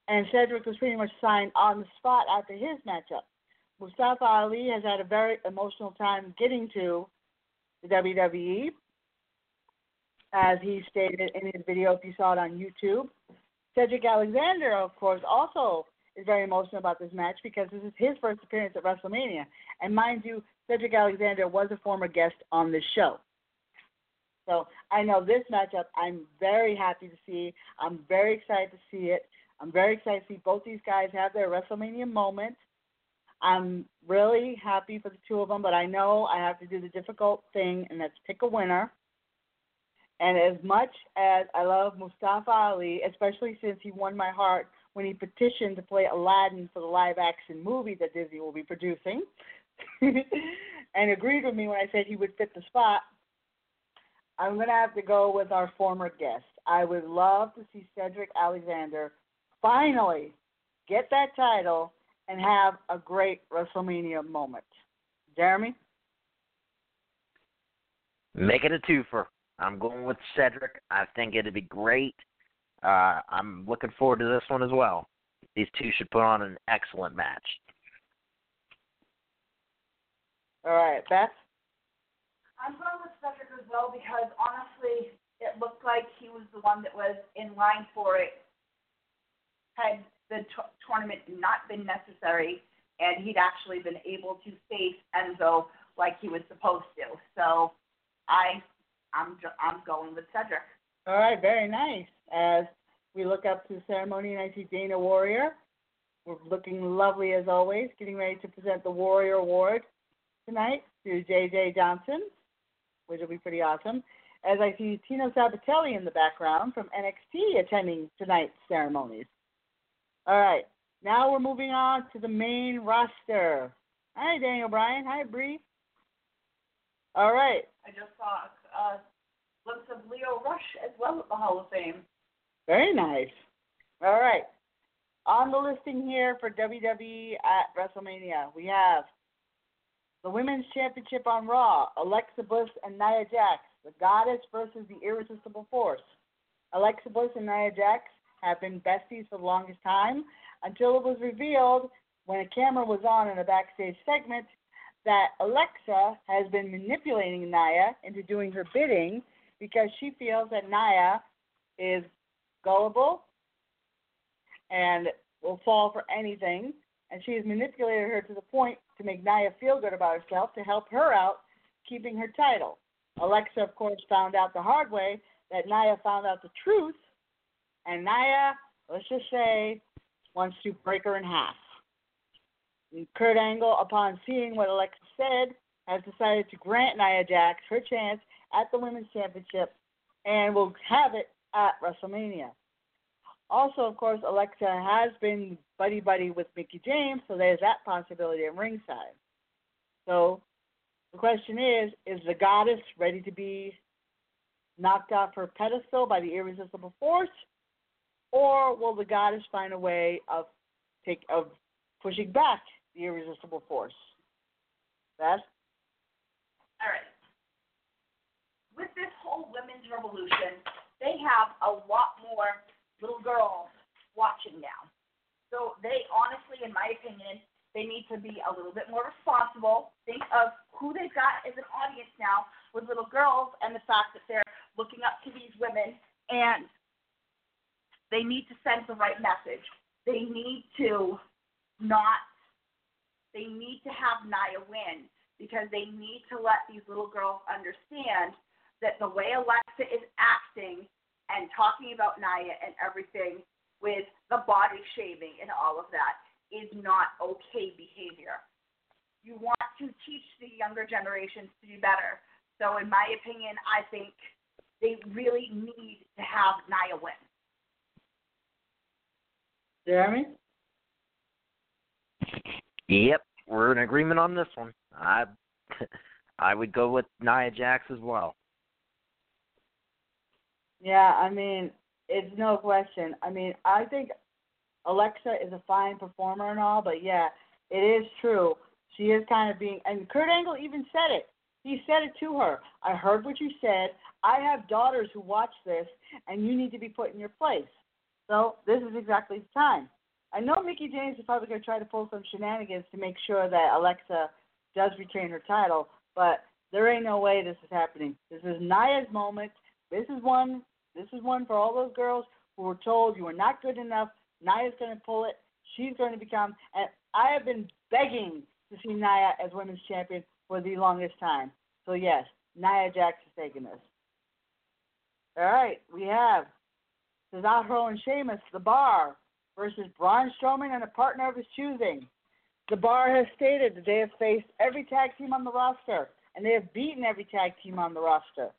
and Cedric was pretty much signed on the spot after his matchup. Mustafa Ali has had a very emotional time getting to the WWE, as he stated in his video, if you saw it on YouTube. Cedric Alexander, of course, also is very emotional about this match because this is his first appearance at WrestleMania. And mind you, Cedric Alexander was a former guest on this show. So I know this matchup I'm very happy to see. I'm very excited to see it. I'm very excited to see both these guys have their WrestleMania moment. I'm really happy for the two of them, but I know I have to do the difficult thing, and that's pick a winner. And as much as I love Mustafa Ali, especially since he won my heart when he petitioned to play Aladdin for the live action movie that Disney will be producing, <laughs> and agreed with me when I said he would fit the spot, I'm going to have to go with our former guest. I would love to see Cedric Alexander finally get that title and have a great WrestleMania moment. Jeremy? Make it a twofer. I'm going with Cedric. I think it'd be great. Uh, I'm looking forward to this one as well. These two should put on an excellent match. All right, Beth? I'm going with Cedric as well because honestly, it looked like he was the one that was in line for it. Had the t- tournament not been necessary, and he'd actually been able to face Enzo like he was supposed to. So, I, I'm, I'm going with Cedric. All right, very nice. As we look up to the ceremony and I see Dana Warrior, we're looking lovely as always, getting ready to present the Warrior Award tonight to JJ Johnson, which will be pretty awesome. As I see Tino Sabbatelli in the background from NXT attending tonight's ceremonies. All right, now we're moving on to the main roster. Hi, Daniel Bryan. Hi, Brie. All right. I just saw a glimpse of Lio Rush as well at the Hall of Fame. Very nice. All right. On the listing here for WWE at WrestleMania, we have the Women's Championship on Raw, Alexa Bliss and Nia Jax, the Goddess versus the Irresistible Force. Alexa Bliss and Nia Jax have been besties for the longest time until it was revealed when a camera was on in a backstage segment that Alexa has been manipulating Nia into doing her bidding because she feels that Nia is gullible and will fall for anything. And she has manipulated her to the point to make Nia feel good about herself to help her out keeping her title. Alexa, of course, found out the hard way that Nia found out the truth, and Nia, let's just say, wants to break her in half. And Kurt Angle, upon seeing what Alexa said, has decided to grant Nia Jax her chance at the Women's Championship and will have it at WrestleMania. Also, of course, Alexa has been buddy buddy with Mickie James, so there's that possibility at ringside. So the question is is the goddess ready to be knocked off her pedestal by the irresistible force? Or will the goddess find a way of take of pushing back the irresistible force? Beth? All right. With this whole women's revolution, they have a lot more little girls watching now. So they honestly, in my opinion, they need to be a little bit more responsible. Think of who they've got as an audience now with little girls and the fact that they're looking up to these women and they need to send the right message. They need to not they need to have Nia win because they need to let these little girls understand that the way Alexa is acting and talking about Nia and everything with the body shaving and all of that is not okay behavior. You want to teach the younger generations to do better. So, in my opinion, I think they really need to have Nia win. Jeremy? Yep, we're in agreement on this one. I <laughs> I would go with Nia Jax as well. Yeah, I mean, It's no question. I mean, I think Alexa is a fine performer and all, but yeah, it is true. She is kind of being, and Kurt Angle even said it. He said it to her. I heard what you said. I have daughters who watch this, and you need to be put in your place. So this is exactly the time. I know Mickie James is probably going to try to pull some shenanigans to make sure that Alexa does retain her title, but there ain't no way this is happening. This is Nia's moment. This is one. This is one for all those girls who were told you are not good enough. Nia's going to pull it. She's going to become. And I have been begging to see Nia as women's champion for the longest time. So yes, Nia Jax is taking this. All right, we have Cesaro and Sheamus, the bar, versus Braun Strowman and a partner of his choosing. The bar has stated that they have faced every tag team on the roster, and they have beaten every tag team on the roster.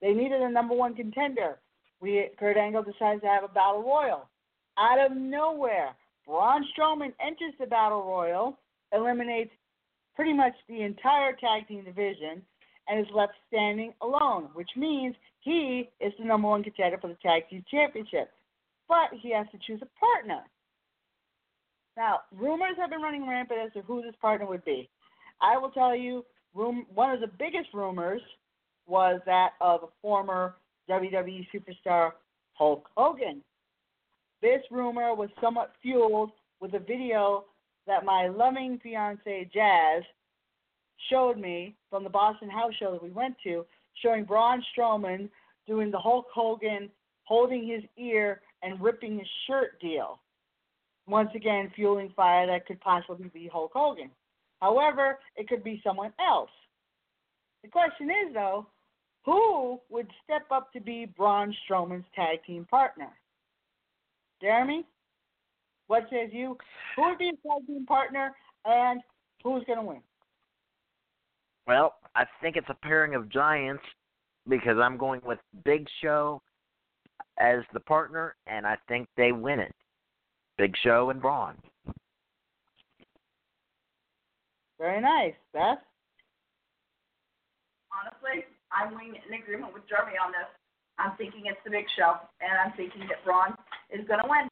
They needed a number one contender. We Kurt Angle decides to have a battle royal. Out of nowhere, Braun Strowman enters the battle royal, eliminates pretty much the entire tag team division, and is left standing alone, which means he is the number one contender for the tag team championship. But he has to choose a partner. Now, rumors have been running rampant as to who this partner would be. I will tell you, room, one of the biggest rumors was that of a former WWE superstar, Hulk Hogan. This rumor was somewhat fueled with a video that my loving fiance Jazz showed me from the Boston house show that we went to, showing Braun Strowman doing the Hulk Hogan holding his ear and ripping his shirt deal. Once again, fueling fire that could possibly be Hulk Hogan. However, it could be someone else. The question is, though, who would step up to be Braun Strowman's tag team partner? Jeremy, what says you? Who would be tag team partner, and who's going to win? Well, I think it's a pairing of giants because I'm going with Big Show as the partner, and I think they win it. Big Show and Braun. Very nice, Beth. Honestly, I'm in agreement with Jeremy on this. I'm thinking it's the Big Show, and I'm thinking that Braun is going to win.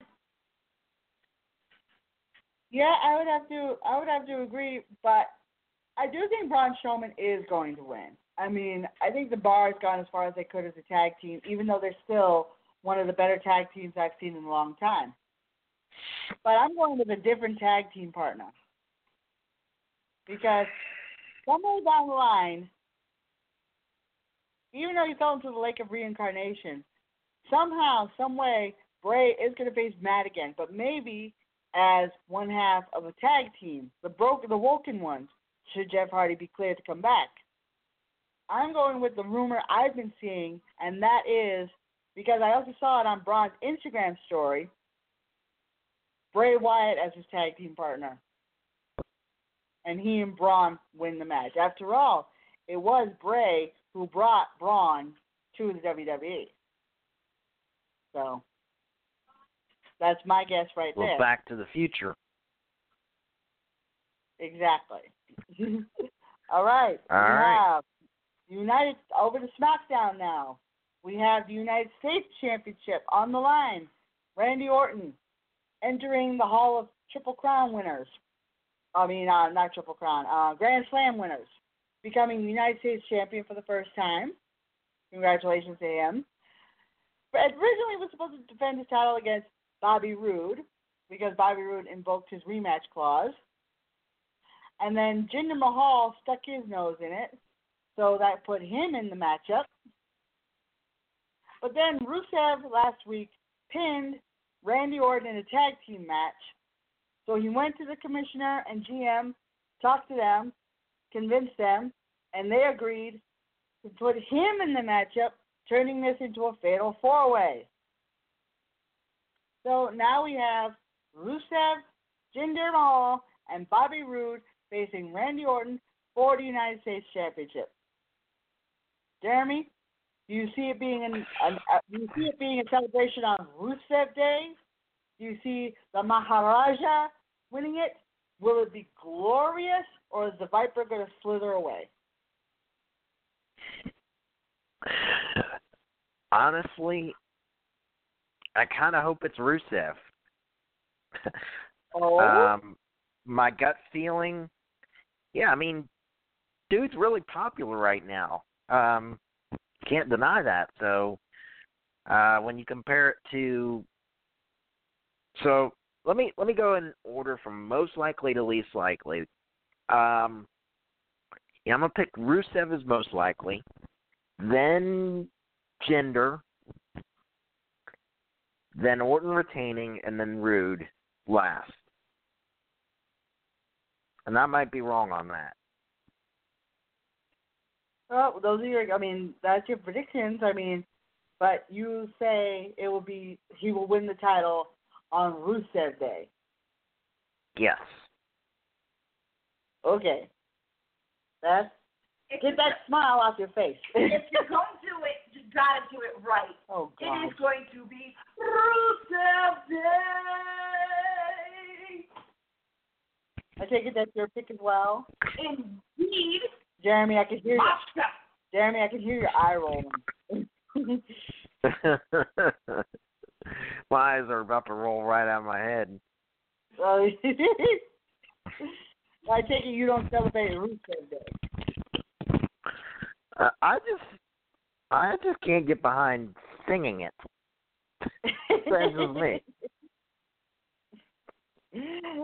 Yeah, I would have to. I would have to agree, but I do think Braun Strowman is going to win. I mean, I think the bar has gone as far as they could as a tag team, even though they're still one of the better tag teams I've seen in a long time. But I'm going with a different tag team partner because somewhere down the line, even though he fell into the lake of reincarnation, somehow, some way, Bray is going to face Matt again, but maybe as one half of a tag team, the broken, the Woken ones, should Jeff Hardy be cleared to come back. I'm going with the rumor I've been seeing, and that is because I also saw it on Braun's Instagram story. Bray Wyatt as his tag team partner. And he and Braun win the match. After all, it was Bray who brought Braun to the WWE. So that's my guess right there. well, there. Back to the future. Exactly. <laughs> All right. All right. United over to SmackDown now. We have the United States Championship on the line. Randy Orton entering the Hall of Triple Crown winners. I mean, uh, not Triple Crown, uh, Grand Slam winners, becoming United States champion for the first time. Congratulations to him. But originally was supposed to defend his title against Bobby Roode because Bobby Roode invoked his rematch clause. And then Jinder Mahal stuck his nose in it, so that put him in the matchup. But then Rusev last week pinned Randy Orton in a tag team match. So he went to the commissioner and GM, talked to them, convinced them, and they agreed to put him in the matchup, turning this into a fatal four way. So now we have Rusev, Jinder Mahal, and Bobby Roode facing Randy Orton for the United States Championship. Jeremy, do you see it being an, an uh, do you see it being a celebration on Rusev Day? Do you see the Maharaja winning it? Will it be glorious, or is the Viper going to slither away? Honestly, I kind of hope it's Rusev. Oh, um, my gut feeling, yeah, I mean, dude's really popular right now. Um, can't deny that. So, uh, when you compare it to, so let me let me go in order from most likely to least likely. Um, yeah, I'm gonna pick Rusev as most likely, then Jinder, then Orton retaining, and then Roode last. And I might be wrong on that. Well, those are your. I mean, that's your predictions. I mean, but you say it will be he will win the title on Rusev Day. Yes. Okay. That's If get that smile off your face. <laughs> if you're going to do it, you gotta do it right. oh God. is going to be Rusev Day. I take it that's your pick as well. Indeed, Jeremy, I can hear you. Jeremy, I can hear your eye rolling. <laughs> my eyes are about to roll right out of my head. So, <laughs> I take it you don't celebrate Rusev Day. Uh, I just, I just can't get behind singing it. <laughs> That's just me.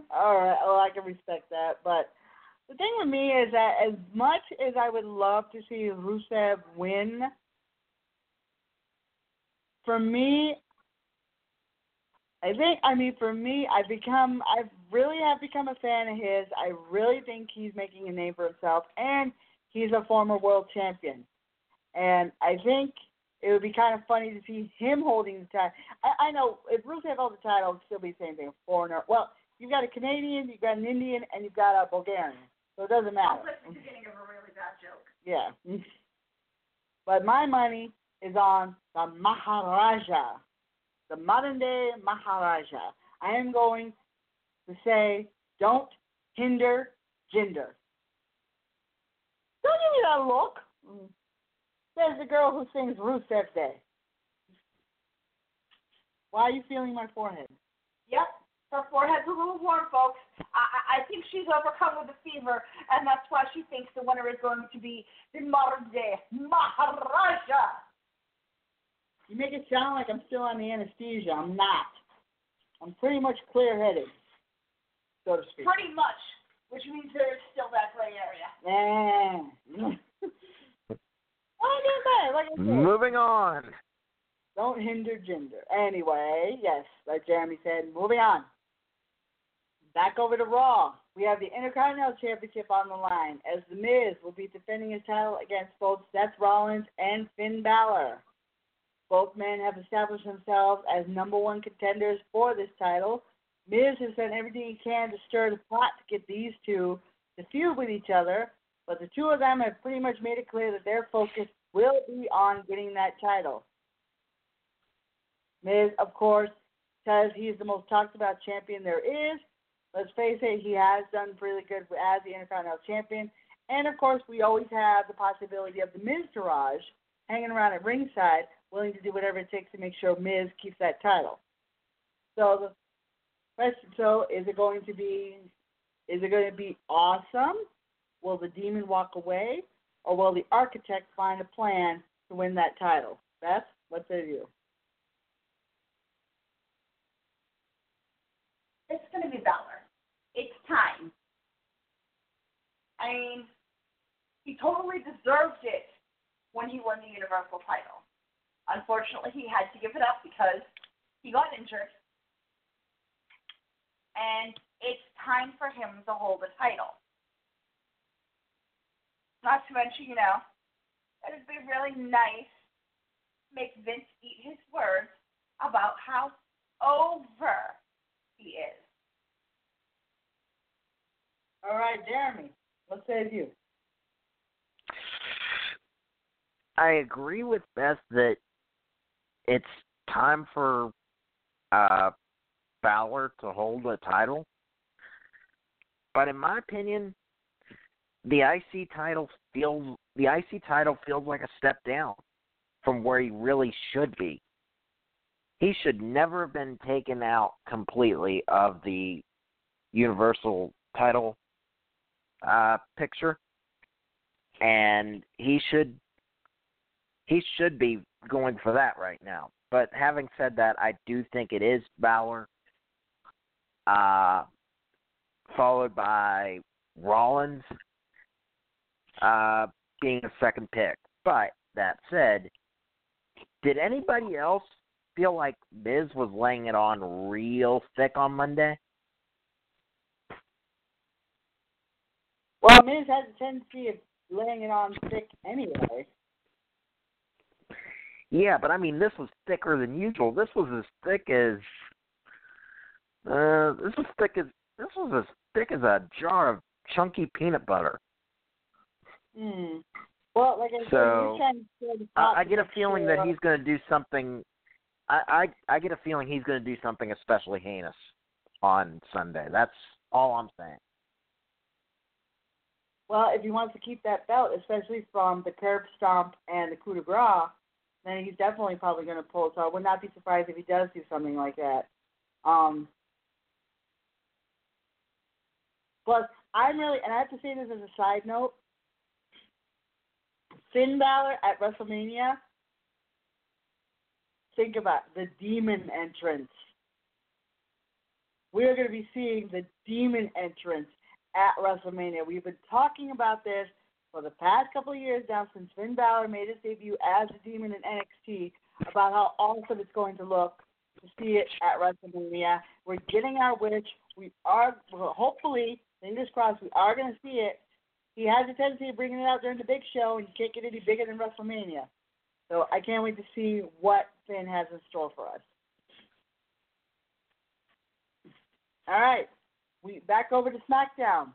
All right. Well, I can respect that, but the thing with me is that as much as I would love to see Rusev win, for me, I think I mean for me, I become I really have become a fan of his. I really think he's making a name for himself, and he's a former world champion. And I think it would be kind of funny to see him holding the title. I, I know if Rusev held the title, it would still be the same thing. A foreigner. Well, you've got a Canadian, you've got an Indian, and you've got a Bulgarian. So it doesn't matter. Like the beginning of a really bad joke. Yeah. <laughs> But my money is on the Maharaja, the modern day Maharaja. I am going to say, don't hinder Jinder. Don't give me that look. Mm. Says the girl who sings Rusev Day. Why are you feeling my forehead? Yep. Her forehead's a little warm, folks. I, I I think she's overcome with a fever, and that's why she thinks the winner is going to be the modern day Maharaja. You make it sound like I'm still on the anesthesia. I'm not. I'm pretty much clear headed, so to speak. Pretty much, which means there is still that gray area. Yeah. <laughs> well, it doesn't matter. Like I said, Moving on. don't hinder Jinder. Anyway, yes, like Jeremy said, moving on. Back over to Raw. We have the Intercontinental Championship on the line as The Miz will be defending his title against both Seth Rollins and Finn Balor. Both men have established themselves as number one contenders for this title. Miz has done everything he can to stir the pot to get these two to feud with each other, but the two of them have pretty much made it clear that their focus will be on getting that title. Miz, of course, says he's the most talked about champion there is. Let's face it, he has done really good as the Intercontinental Champion. And of course, we always have the possibility of the Miztourage hanging around at ringside, willing to do whatever it takes to make sure Miz keeps that title. So the question, so is it going to be, is it going to be awesome? Will the Demon walk away, or will the Architect find a plan to win that title? Beth, what say you? It's going to be Balor. Time. I mean, he totally deserved it when he won the Universal title. Unfortunately, he had to give it up because he got injured. And it's time for him to hold the title. Not to mention, you know, it'd be really nice to make Vince eat his words about how over he is. All right, Jeremy, what says you? I agree with Beth that it's time for uh to hold the title. But in my opinion, the IC title feels the IC title feels like a step down from where he really should be. he should never have been taken out completely of the Universal title uh, picture, and he should he should be going for that right now. But having said that, I do think it is Balor, uh, followed by Rollins uh, being the second pick. But that said, did anybody else feel like Miz was laying it on real thick on Monday? Well, Miz has a tendency of laying it on thick anyway. Yeah, but I mean, this was thicker than usual. This was as thick as uh, this was thick as this was as thick as a jar of chunky peanut butter. Hmm. Well, like I said, So, he's trying to stir the I, I get a feeling that he's going to do something. I, I I get a feeling he's going to do something especially heinous on Sunday. That's all I'm saying. Well, if he wants to keep that belt, especially from the curb stomp and the coup de grace, then he's definitely probably going to pull. So I would not be surprised if he does do something like that. Um, plus, I'm really, and I have to say this as a side note, Finn Balor at WrestleMania. Think about the demon entrance. We are going to be seeing the demon entrance at WrestleMania. We've been talking about this for the past couple of years now since Finn Balor made his debut as a demon in NXT about how awesome it's going to look to see it at WrestleMania. We're getting our wish. We are well, hopefully, fingers crossed, we are going to see it. He has a tendency of bringing it out during the big show, and you can't get any bigger than WrestleMania. So I can't wait to see what Finn has in store for us. All right, we back over to SmackDown.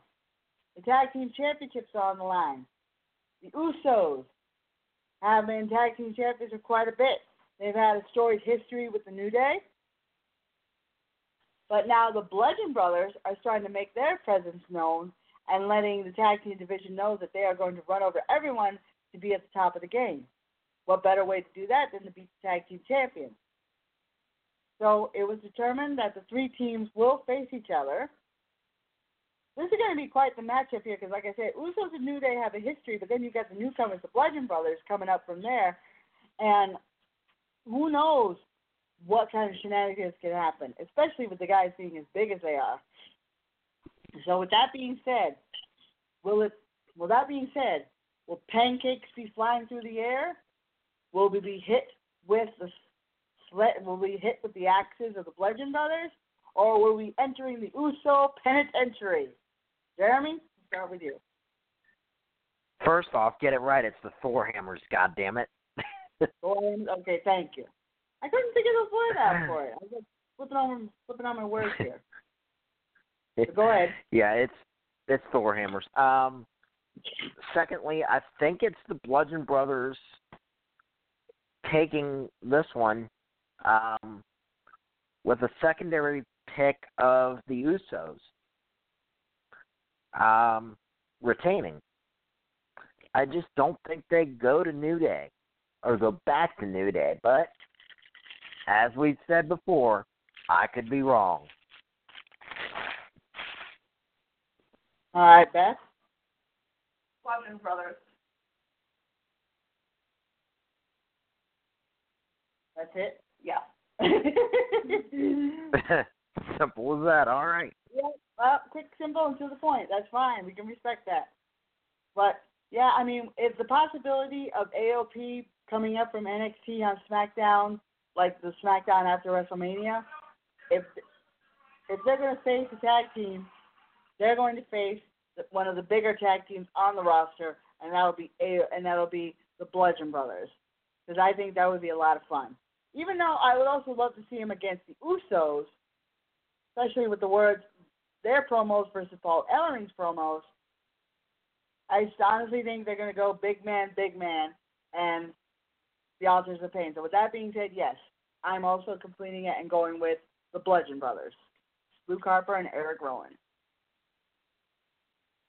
The tag team championships are on the line. The Usos have been tag team champions for quite a bit. They've had a storied history with the New Day. But now the Bludgeon Brothers are starting to make their presence known and letting the tag team division know that they are going to run over everyone to be at the top of the game. What better way to do that than to beat the tag team champions? So it was determined that the three teams will face each other. This is going to be quite the matchup here because, like I said, Usos and New Day have a history, but then you've got the newcomers, the Bludgeon Brothers, coming up from there. And who knows what kind of shenanigans can happen, especially with the guys being as big as they are. So, with that being said, will it? Will that being said, will pancakes be flying through the air? Will we be hit with the? Will we hit with the axes of the Bludgeon Brothers, or will we entering the Uso penitentiary? Jeremy, start with you. First off, get it right. It's the Thor hammers. God damn it. Ahead. <laughs> Okay, thank you. I couldn't think of the word out for it. I was just flipping on flipping on my words here. So go ahead. <laughs> Yeah, it's it's Thor hammers. Um, secondly, I think it's the Bludgeon Brothers taking this one um, with a secondary pick of the Usos um, retaining. I just don't think they go to New Day or go back to New Day, but as we've said before, I could be wrong. All right, Beth. Bludgeon Brothers. That's it. Yeah. <laughs> <laughs> Simple as that. All right. Yeah, well, quick, simple, and to the point. That's fine. We can respect that. But yeah, I mean, if the possibility of AOP coming up from NXT on SmackDown, like the SmackDown after WrestleMania, if if they're going to face a tag team, they're going to face one of the bigger tag teams on the roster, and that'll be A, and that'll be the Bludgeon Brothers, because I think that would be a lot of fun. Even though I would also love to see him against the Usos, especially with the words their promos versus Paul Ellering's promos. I honestly think they're going to go big man, big man, and the Authors of Pain. So with that being said, yes, I'm also completing it and going with the Bludgeon Brothers, Luke Harper and Eric Rowan.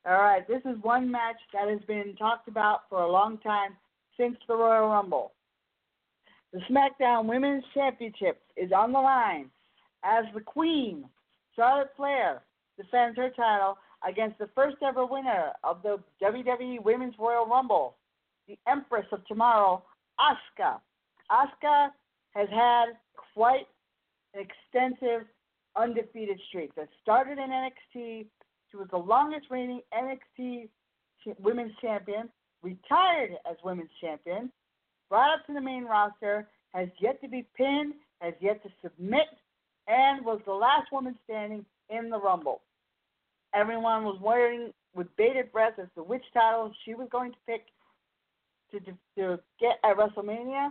All right, this is one match that has been talked about for a long time since the Royal Rumble. The SmackDown Women's Championship is on the line as the Queen, Charlotte Flair, defends her title against the first ever winner of the WWE Women's Royal Rumble, the Empress of Tomorrow, Asuka. Asuka has had quite an extensive undefeated streak that started in NXT. She was the longest reigning NXT Women's Champion, retired as Women's Champion, brought up to the main roster, has yet to be pinned, has yet to submit, and was the last woman standing in the Rumble. Everyone was wondering with bated breath as to which title she was going to pick to, to, to get at WrestleMania.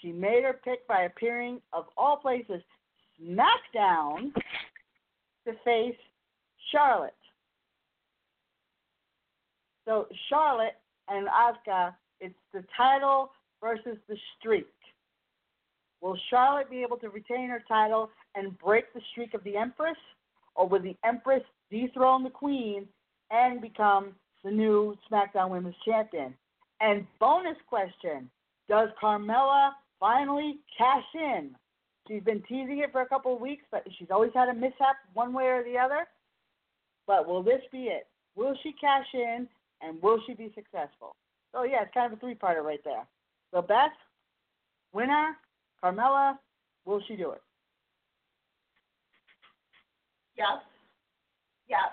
She made her pick by appearing, of all places, SmackDown to face Charlotte. So Charlotte and Asuka, it's the title versus the streak. Will Charlotte be able to retain her title and break the streak of the Empress, or will the Empress dethrone the Queen and become the new SmackDown Women's Champion? And bonus question: Does Carmella finally cash in? She's been teasing it for a couple of weeks, but she's always had a mishap one way or the other. But will this be it? Will she cash in and will she be successful? So yeah, it's kind of a three-parter right there. So Beth, winner, Carmella, will she do it? Yes. Yes.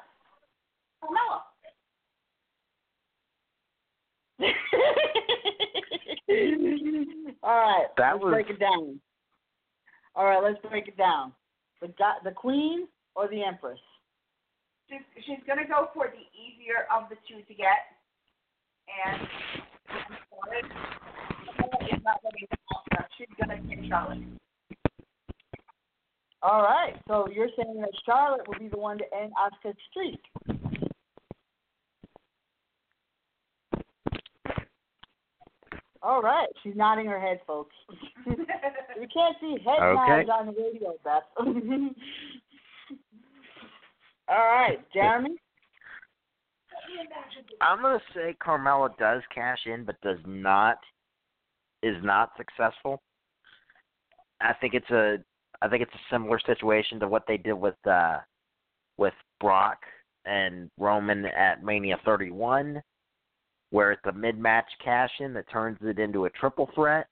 Oh, <laughs> Carmella. All right, That let's was- break it down. All right, let's break it down. The go- the Queen or the Empress? She's she's gonna go for the easier of the two to get, and I'm sorry, Carmella is not ready to. She's gonna get Charlotte. All right, so you're saying that Charlotte will be the one to end Asuka's streak. All right, she's nodding her head, folks. <laughs> we can't see head Okay. nods on the radio, Beth. <laughs> All right, Jeremy. I'm gonna say Carmella does cash in, but does not is not successful. I think it's a I think it's a similar situation to what they did with uh with Brock and Roman at Mania 31, where it's a mid match cash in that turns it into a triple threat.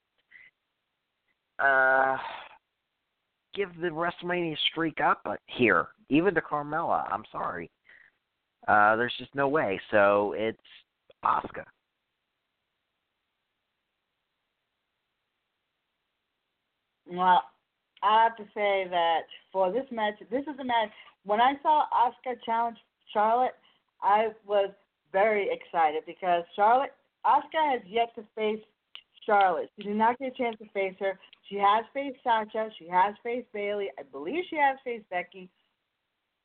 Uh, give the WrestleMania streak up here, even to Carmella. I'm sorry. Uh, there's just no way. So it's Asuka. Well, I have to say that for this match, this is a match. When I saw Asuka challenge Charlotte, I was very excited because Charlotte, Asuka has yet to face Charlotte. She did not get a chance to face her. She has faced Sasha. She has faced Bayley. I believe she has faced Becky.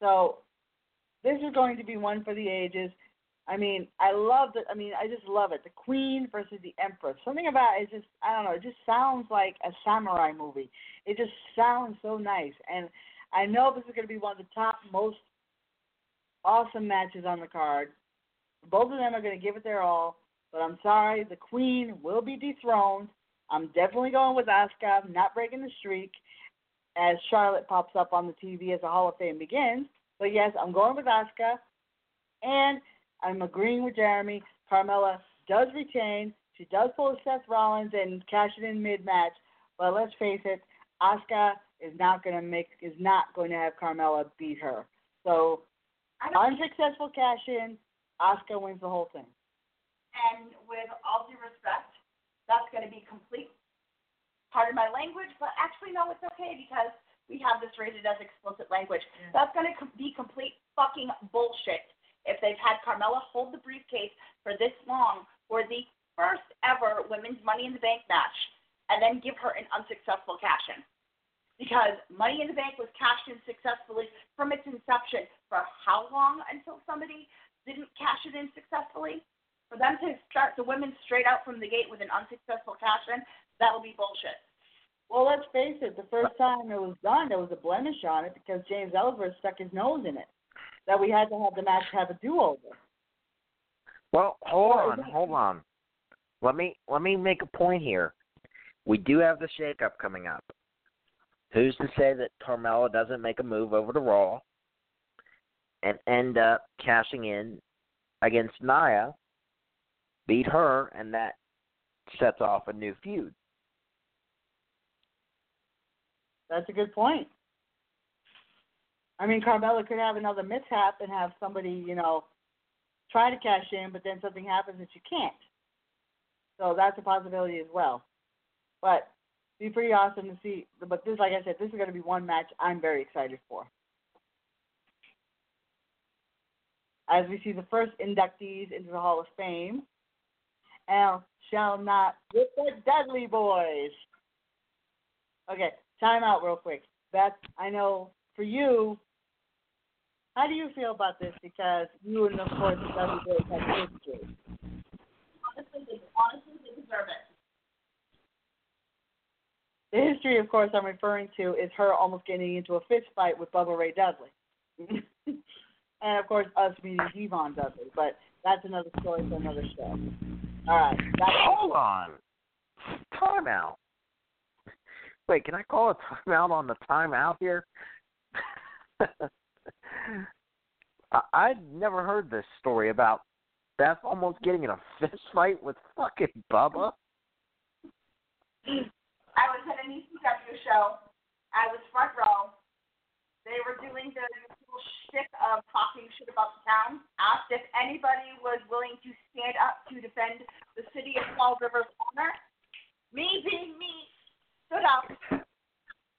So this is going to be one for the ages. I mean, I love it. I mean, I just love it. The Queen versus the Empress. Something about it just, I don't know, it just sounds like a samurai movie. It just sounds so nice. And I know this is going to be one of the top, most awesome matches on the card. Both of them are going to give it their all. But I'm sorry, the Queen will be dethroned. I'm definitely going with Asuka, not breaking the streak, as Charlotte pops up on the TV as the Hall of Fame begins. But yes, I'm going with Asuka. And I'm agreeing with Jeremy. Carmella does retain. She does pull a Seth Rollins and cash it in mid match. But let's face it, Asuka is not going to make is not going to have Carmella beat her. So unsuccessful cash in, Asuka wins the whole thing. And with all due respect, that's going to be complete. part of my language, but actually, no, it's okay because we have this rated as explicit language. That's going to com- be complete fucking bullshit if they've had Carmella hold the briefcase for this long for the first ever women's Money in the Bank match and then give her an unsuccessful cash in. Because Money in the Bank was cashed in successfully from its inception for how long until somebody didn't cash it in successfully? For them to start the women straight out from the gate with an unsuccessful cash in, that'll be bullshit. Well, let's face it, the first time it was done, there was a blemish on it because James Ellsworth stuck his nose in it. That we had to have the match have a do over. Well, hold on, hold on. Let me let me make a point here. we do have the shakeup coming up. Who's to say that Carmella doesn't make a move over to Raw and end up cashing in against Nia, beat her, and that sets off a new feud. That's a good point. I mean, Carmella could have another mishap and have somebody, you know, try to cash in, but then something happens that you can't. So that's a possibility as well. But be pretty awesome to see. But this, like I said, this is going to be one match I'm very excited for. As we see the first inductees into the Hall of Fame, and shall not with the Dudley Boys. Okay, time out real quick. Beth, I know for you, how do you feel about this? Because you and of course the Dudley Boys have history. Honestly, they, honestly, they deserve it. The history, of course, I'm referring to is her almost getting into a fist fight with Bubba Ray Dudley. <laughs> and, of course, us meeting Devon Dudley. But that's another story for another show. All right. That's Hold on. Timeout. Wait, can I call a <laughs> timeout on the timeout here? <laughs> I I'd never heard this story about Beth almost getting in a <laughs> fist fight with fucking Bubba. I was at an ECW show. I was front row. They were doing the little shtick of talking shit about the town. Asked if anybody was willing to stand up to defend the city of Fall River's honor. Me being me, stood up.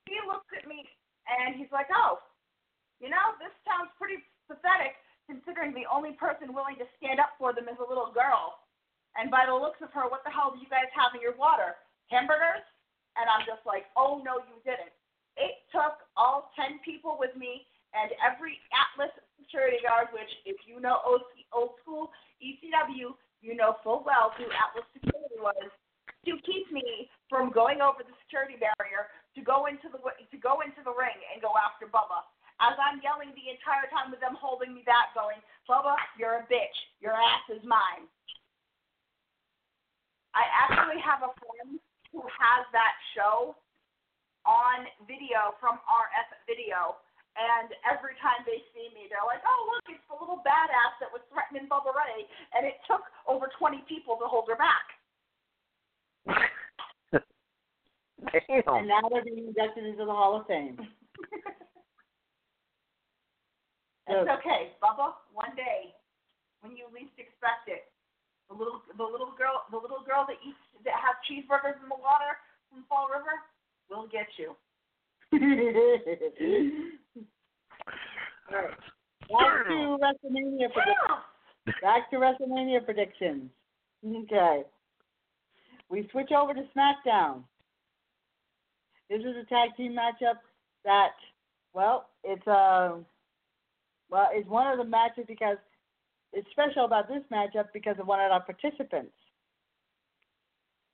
He looked at me and he's like, "Oh, you know, this sounds pretty pathetic considering the only person willing to stand up for them is a little girl. And by the looks of her, what the hell do you guys have in your water? Hamburgers?" And I'm just like, oh no, you didn't. It took all 10 people with me and every Atlas security guard, which if you know old, old school ECW, you know full well who Atlas security was, to keep me from going over the security barrier to go into the to go into the ring and go after Bubba. As I'm yelling the entire time with them holding me back, going, Bubba, you're a bitch. Your ass is mine. I actually have a friend who has that show on video from RF Video. And every time they see me, they're like, oh, look, it's the little badass that was threatening Bubba Ray. And it took over 20 people to hold her back. <laughs> And now they're being inducted into the Hall of Fame. <laughs> It's okay, Bubba. One day, when you least expect it, the little the little girl the little girl that eats that has cheeseburgers in the water from Fall River will get you. All right. <laughs> Back to WrestleMania predictions. Back to WrestleMania predictions. Okay. We switch over to SmackDown. This is a tag team matchup that, well, it's uh, well, it's one of the matches because it's special about this matchup because of one of our participants.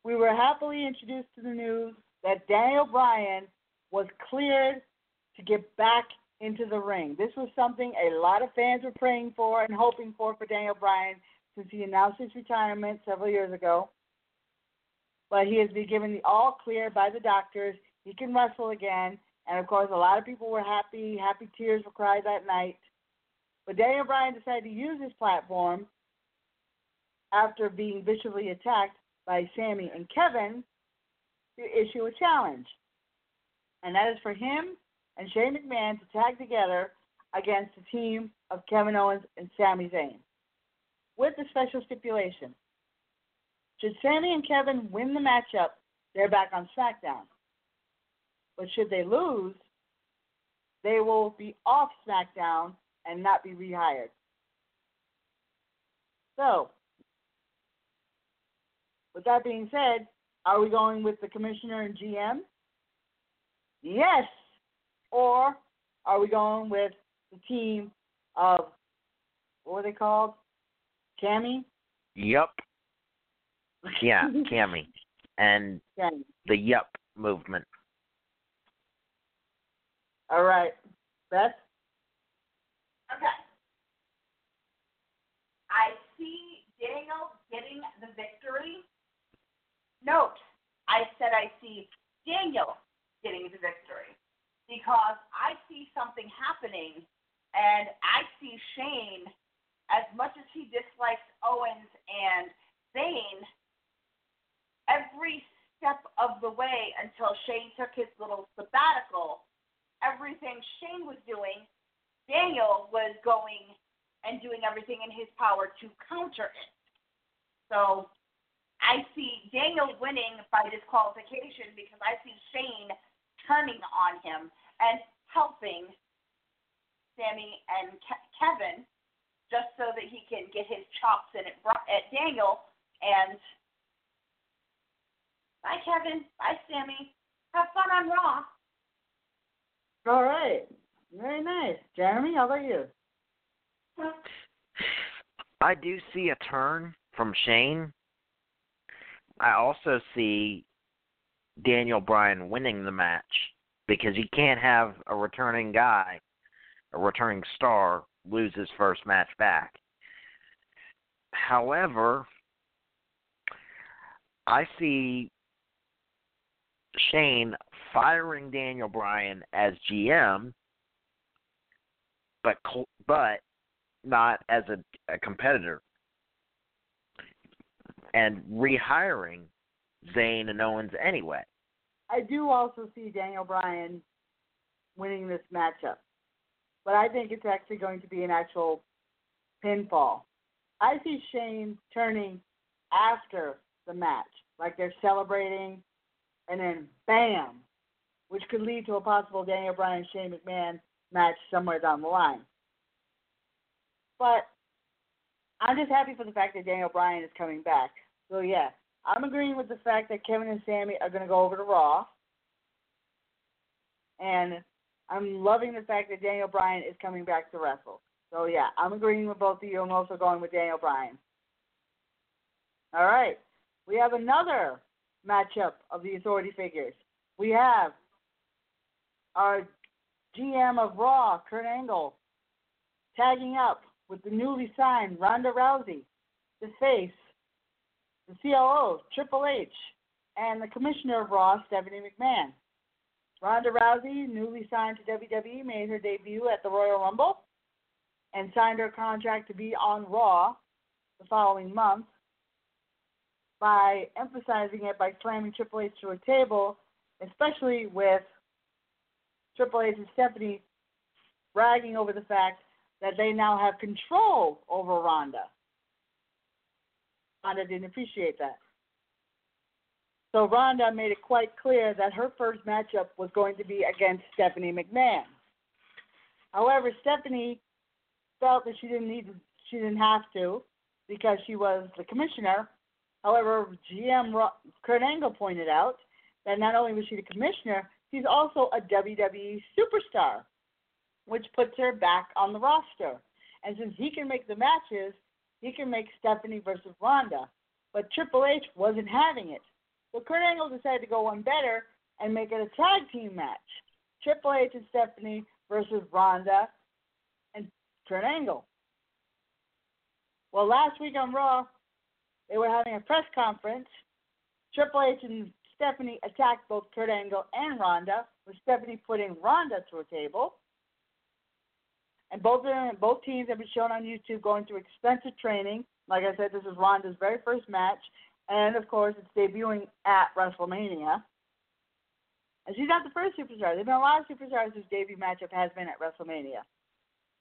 We were happily introduced to the news that Daniel Bryan was cleared to get back into the ring. This was something a lot of fans were praying for and hoping for for Daniel Bryan since he announced his retirement several years ago. But he has been given the all clear by the doctors. He can wrestle again. And of course, a lot of people were happy. Happy tears were cried that night. But Daniel Bryan decided to use his platform after being viciously attacked by Sami and Kevin to issue a challenge. And that is for him and Shane McMahon to tag together against the team of Kevin Owens and Sami Zayn. With the special stipulation. Should Sami and Kevin win the matchup, they're back on SmackDown. But should they lose, they will be off SmackDown and not be rehired. So, with that being said, are we going with the commissioner and GM? Yes. Or are we going with the team of what were they called? Cammy? Yup. <laughs> Yeah, Cammy. And Cammy. the Yup movement. All right. Beth? Okay. I see Daniel getting the victory. Note, I said I see Daniel getting the victory because I see something happening and I see Shane, as much as he dislikes Owens and Zayn, every step of the way until Shane took his little sabbatical, everything Shane was doing, Daniel was going and doing everything in his power to counter it. So I see Daniel winning by disqualification because I see Shane turning on him and helping Sami and Ke- Kevin just so that he can get his chops in at, at Daniel. And bye, Kevin. Bye, Sami. Have fun on Raw. All right. Very nice. Jeremy, how about you? I do see a turn from Shane. I also see Daniel Bryan winning the match because you can't have a returning guy, a returning star, lose his first match back. However, I see Shane firing Daniel Bryan as GM, but but not as a, a competitor, and rehiring Zayn and Owens anyway. I do also see Daniel Bryan winning this matchup, but I think it's actually going to be an actual pinfall. I see Shane turning after the match, like they're celebrating, and then bam, which could lead to a possible Daniel Bryan Shane McMahon match somewhere down the line. But I'm just happy for the fact that Daniel Bryan is coming back. So yeah, I'm agreeing with the fact that Kevin and Sami are going to go over to Raw. And I'm loving the fact that Daniel Bryan is coming back to wrestle. So, yeah, I'm agreeing with both of you. I'm also going with Daniel Bryan. All right. We have another matchup of the authority figures. We have our GM of Raw, Kurt Angle, tagging up with the newly signed Ronda Rousey, the face the COO, Triple H, and the Commissioner of Raw, Stephanie McMahon. Ronda Rousey, newly signed to WWE, made her debut at the Royal Rumble and signed her contract to be on Raw the following month by emphasizing it by slamming Triple H to a table, especially with Triple H and Stephanie bragging over the fact that they now have control over Ronda. Ronda didn't appreciate that. So Ronda made it quite clear that her first matchup was going to be against Stephanie McMahon. However, Stephanie felt that she didn't need she didn't have to because she was the commissioner. However, GM Kurt Angle pointed out that not only was she the commissioner, she's also a WWE superstar, which puts her back on the roster. And since he can make the matches, he can make Stephanie versus Ronda. But Triple H wasn't having it. So Kurt Angle decided to go one better and make it a tag team match. Triple H and Stephanie versus Ronda and Kurt Angle. Well, last week on Raw, they were having a press conference. Triple H and Stephanie attacked both Kurt Angle and Ronda, with Stephanie putting Ronda to a table. And both both teams have been shown on YouTube going through extensive training. Like I said, this is Ronda's very first match, and of course, it's debuting at WrestleMania. And she's not the first superstar. There've been a lot of superstars whose debut matchup has been at WrestleMania.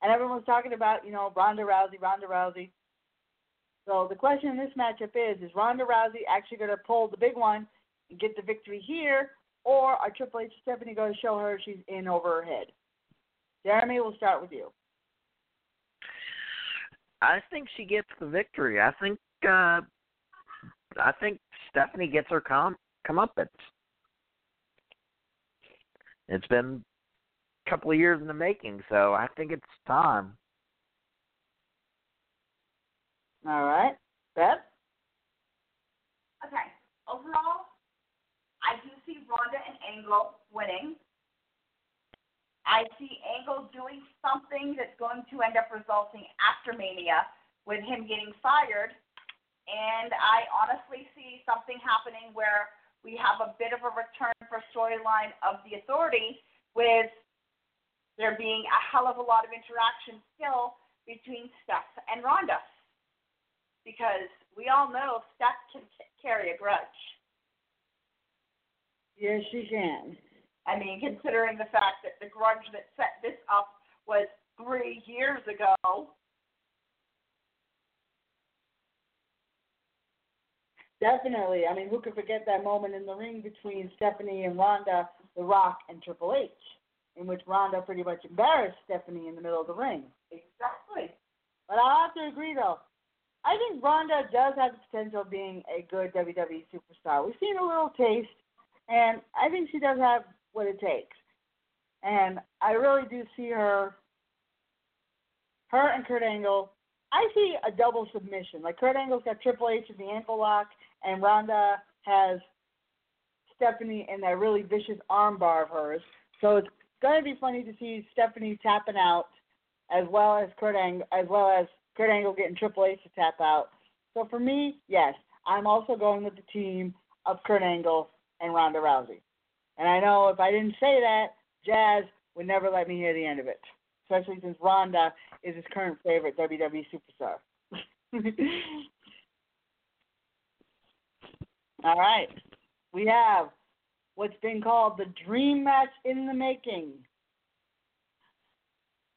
And everyone's talking about, you know, Ronda Rousey, Ronda Rousey. So the question in this matchup is: Is Ronda Rousey actually going to pull the big one and get the victory here, or are Triple H and Stephanie going to show her she's in over her head? Jeremy, we'll start with you. I think she gets the victory. I think uh I think Stephanie gets her com comeuppance. It's been a couple of years in the making, so I think it's time. All right. Beth? Okay. Overall, I do see Ronda and Angle winning. I see Angle doing something that's going to end up resulting after Mania with him getting fired. And I honestly see something happening where we have a bit of a return for storyline of the authority with there being a hell of a lot of interaction still between Steph and Ronda. Because we all know Steph can carry a grudge. Yes, she can. I mean, considering the fact that the grudge that set this up was three years ago. Definitely. I mean, who could forget that moment in the ring between Stephanie and Ronda, The Rock, and Triple H, in which Ronda pretty much embarrassed Stephanie in the middle of the ring. Exactly. But I'll have to agree, though. I think Ronda does have the potential of being a good WWE superstar. We've seen a little taste, and I think she does have what it takes. And I really do see her, her and Kurt Angle. I see a double submission. Like Kurt Angle's got Triple H in the ankle lock, and Ronda has Stephanie in that really vicious armbar of hers. So it's going to be funny to see Stephanie tapping out, as well as Kurt Angle, as well as Kurt Angle getting Triple H to tap out. So for me, yes, I'm also going with the team of Kurt Angle and Ronda Rousey. And I know if I didn't say that, Jazz would never let me hear the end of it, especially since Ronda is his current favorite WWE superstar. <laughs> All right. We have what's been called the dream match in the making.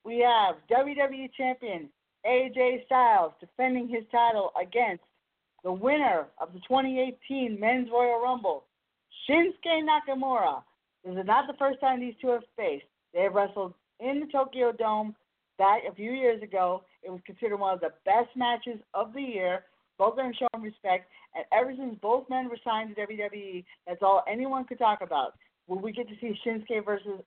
We have WWE Champion AJ Styles defending his title against the winner of the 2018 Men's Royal Rumble, Shinsuke Nakamura. This is not the first time these two have faced. They have wrestled in the Tokyo Dome back a few years ago. It was considered one of the best matches of the year. Both of them showing respect, and ever since both men were signed to WWE, that's all anyone could talk about. Will we get to see Shinsuke versus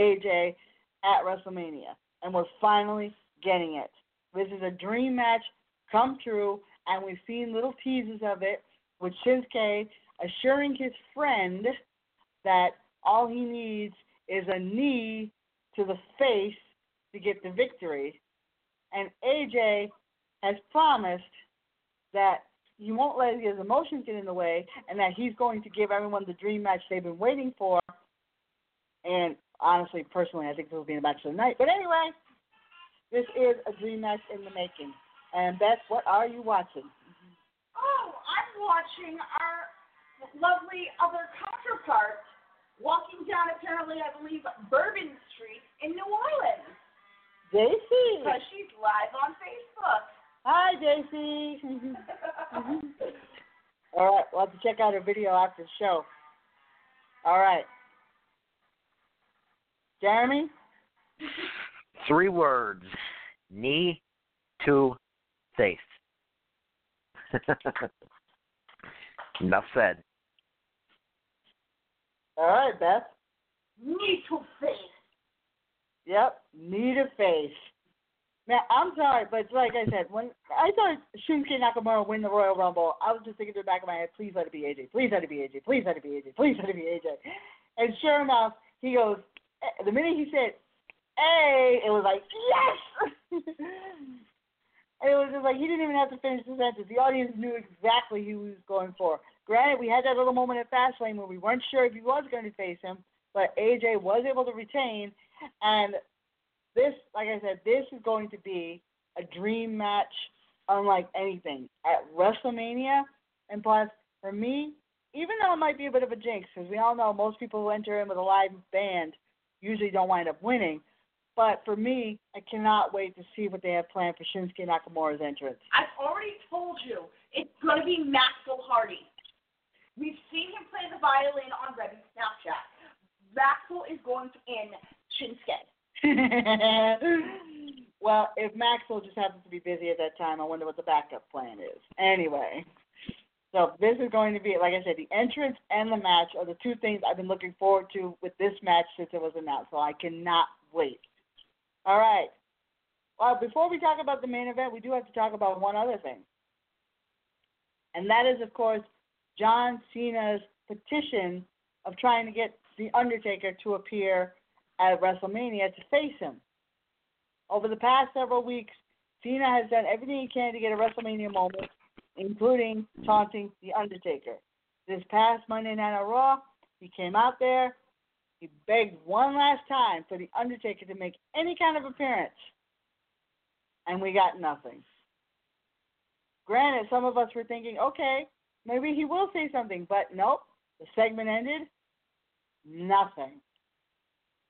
AJ at WrestleMania? And we're finally getting it. This is a dream match come true, and we've seen little teases of it with Shinsuke assuring his friend that all he needs is a knee to the face to get the victory. And AJ has promised that he won't let his emotions get in the way and that he's going to give everyone the dream match they've been waiting for. And honestly, personally, I think this will be a match of the night. But anyway, this is a dream match in the making. And Beth, what are you watching? Oh, I'm watching our lovely other counterpart walking down apparently, I believe, Bourbon Street in New Orleans. JC. Because she's live on Facebook. Hi, JC. <laughs> All right, we'll have to check out her video after the show. All right. Jeremy? Three words knee to face. <laughs> Enough said. All right, Beth. Knee to face. Yep, knee to face. Now, I'm sorry, but like I said, when I thought Shinsuke Nakamura win the Royal Rumble, I was just thinking to the back of my head, please let it be AJ, please let it be AJ, please let it be AJ, please let it be AJ. And sure enough, he goes, eh, the minute he said, hey, it was like, yes! <laughs> and it was just like, he didn't even have to finish the sentence. The audience knew exactly who he was going for. Granted, we had that little moment at Fastlane where we weren't sure if he was going to face him, but AJ was able to retain, and this, like I said, this is going to be a dream match unlike anything at WrestleMania. And plus, for me, even though it might be a bit of a jinx, because we all know most people who enter in with a live band usually don't wind up winning. But for me, I cannot wait to see what they have planned for Shinsuke Nakamura's entrance. I've already told you it's going to be Maxwell Hardy. We've seen him play the violin on Reby Snapchat. Maxwell is going to in Shinsuke. <laughs> well, if Maxwell just happens to be busy at that time, I wonder what the backup plan is. Anyway, so this is going to be, like I said, the entrance and the match are the two things I've been looking forward to with this match since it was announced. So I cannot wait. All right. Well, before we talk about the main event, we do have to talk about one other thing. And that is, of course, John Cena's petition of trying to get The Undertaker to appear at WrestleMania to face him. Over the past several weeks, Cena has done everything he can to get a WrestleMania moment, including taunting The Undertaker. this past Monday Night on Raw, he came out there, he begged one last time for The Undertaker to make any kind of appearance, and we got nothing. Granted, some of us were thinking, okay, maybe he will say something, but nope. The segment ended, nothing.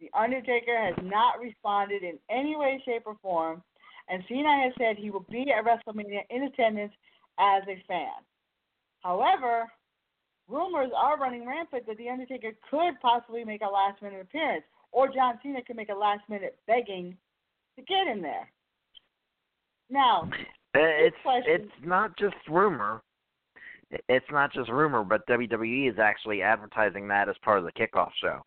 The Undertaker has not responded in any way, shape, or form, and Cena has said he will be at WrestleMania in attendance as a fan. However, rumors are running rampant that The Undertaker could possibly make a last minute appearance, or John Cena could make a last minute begging to get in there. Now, Uh, It's it's not just rumor. It's not just rumor, but WWE is actually advertising that as part of the kickoff show.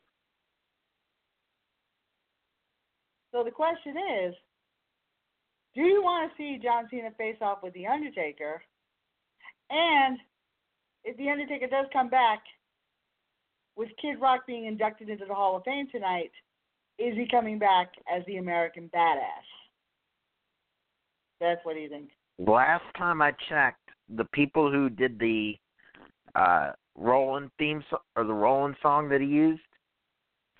so the question is do you want to see John Cena face off with The Undertaker? And if The Undertaker does come back, with Kid Rock being inducted into the Hall of Fame tonight, is he coming back as the American Badass? That's what do you think? Last time I checked, the people who did the uh Rollin' theme so- or the Rollin' song that he used,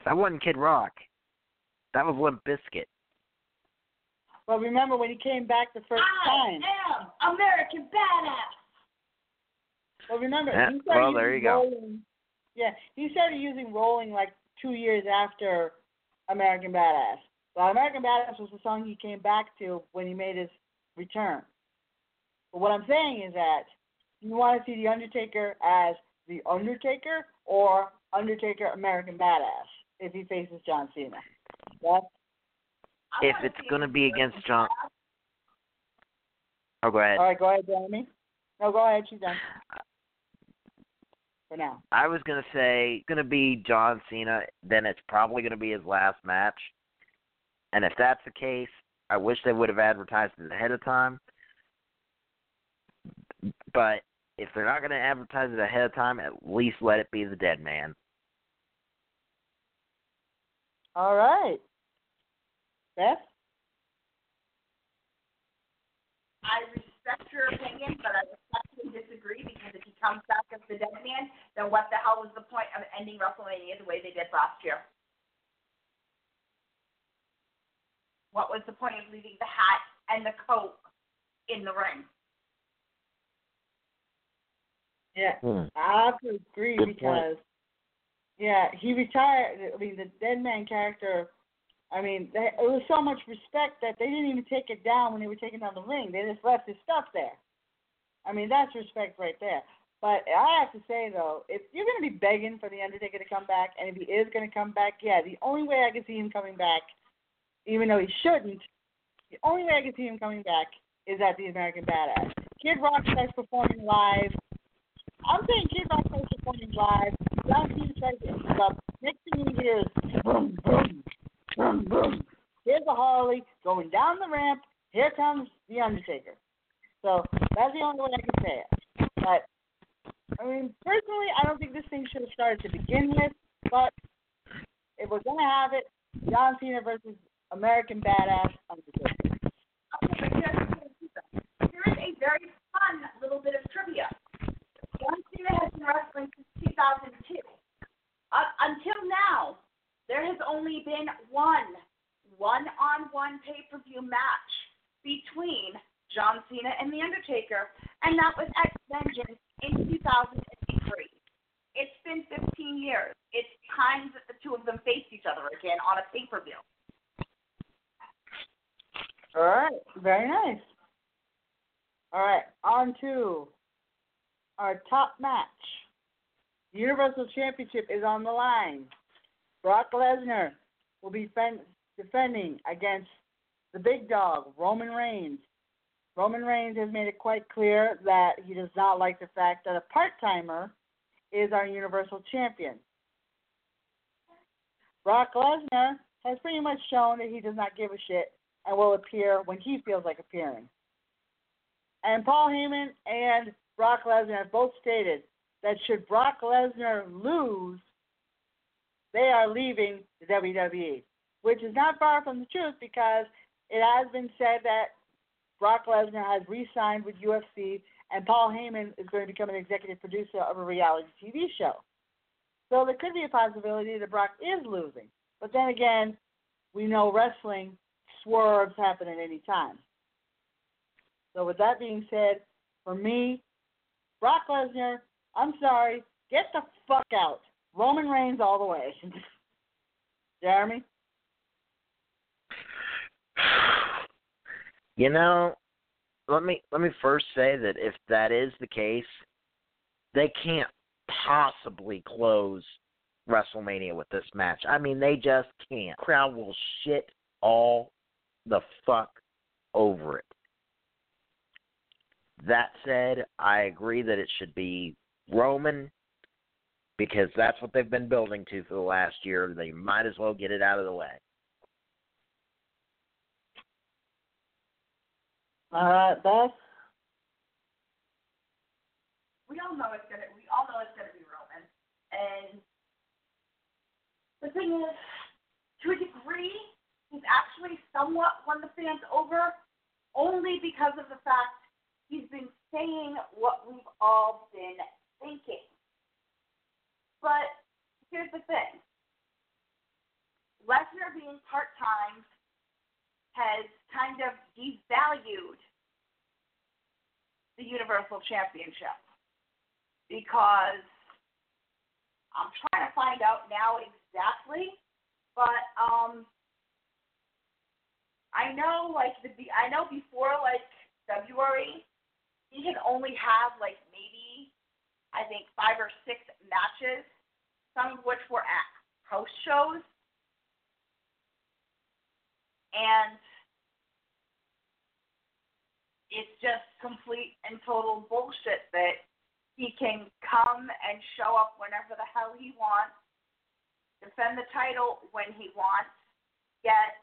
that wasn't Kid Rock. That was Limp Bizkit. Well, remember when he came back the first time? I am American Badass. Well, remember Yeah, he started well, there using you go. rolling. Yeah, he started using rolling like two years after American Badass. Well, American Badass was the song he came back to when he made his return. But what I'm saying is that you want to see the Undertaker as the Undertaker or Undertaker American Badass if he faces John Cena. That's If it's going to be against John, oh go ahead. all right. Go ahead, Jeremy. No, go ahead. She's done <sighs> for now. I was gonna say gonna be John Cena, then it's probably gonna be his last match. And if that's the case, I wish they would have advertised it ahead of time. But if they're not gonna advertise it ahead of time, at least let it be the dead man. All right. Beth. I respect your opinion, but I respectfully disagree because if he comes back as the dead man, then what the hell was the point of ending WrestleMania the way they did last year? What was the point of leaving the hat and the coat in the ring? Yeah. Hmm. I have to agree Good point. because, yeah, he retired. I mean, the dead man character. I mean, they, it was so much respect that they didn't even take it down when they were taking down the ring. They just left his stuff there. I mean, that's respect right there. But I have to say though, if you're going to be begging for the Undertaker to come back, and if he is going to come back, yeah, the only way I can see him coming back, even though he shouldn't, the only way I can see him coming back is at the American Badass. Kid Rock starts performing live. I'm saying Kid Rock starts performing live. John Cena tries to interrupt. Next thing you hear is boom, boom, boom, boom. Here's the Harley going down the ramp. Here comes the Undertaker. So that's the only way I can say it. But I mean, personally, I don't think this thing should have started to begin with. But if we're gonna have it, John Cena versus American Badass Undertaker. Okay, here is a very fun little bit of trivia. John Cena has been wrestling since 2002. Up until now, there has only been one one-on-one pay-per-view match between John Cena and The Undertaker, and that was at Vengeance in 2003. It's been 15 years. It's time that the two of them face each other again on a pay-per-view. All right, very nice. All right, on to our top match. The Universal Championship is on the line. Brock Lesnar will be defending against the big dog, Roman Reigns. Roman Reigns has made it quite clear that he does not like the fact that a part timer is our Universal Champion. Brock Lesnar has pretty much shown that he does not give a shit and will appear when he feels like appearing. And Paul Heyman and Brock Lesnar have both stated that should Brock Lesnar lose, they are leaving the WWE, which is not far from the truth because it has been said that Brock Lesnar has re signed with UFC and Paul Heyman is going to become an executive producer of a reality TV show. So there could be a possibility that Brock is losing. But then again, we know wrestling swerves happen at any time. So with that being said, for me, Brock Lesnar, I'm sorry, get the fuck out. Roman Reigns all the way. Jeremy? You know, let me let me first say that if that is the case, they can't possibly close WrestleMania with this match. I mean, they just can't. Crowd will shit all the fuck over it. That said, I agree that it should be Roman because that's what they've been building to for the last year. They might as well get it out of the way. All right, Beth. We all know it's gonna. We all know it's gonna be Roman, and the thing is, to a degree, he's actually somewhat won the fans over, only because of the fact he's been saying what we've all been thinking. But here's the thing: Lesnar being part time has kind of devalued the Universal Championship because I'm trying to find out now exactly, but um, I know like the I know before like February he can only have like maybe I think five or six matches, some of which were at house shows. And it's just complete and total bullshit that he can come and show up whenever the hell he wants, defend the title when he wants, yet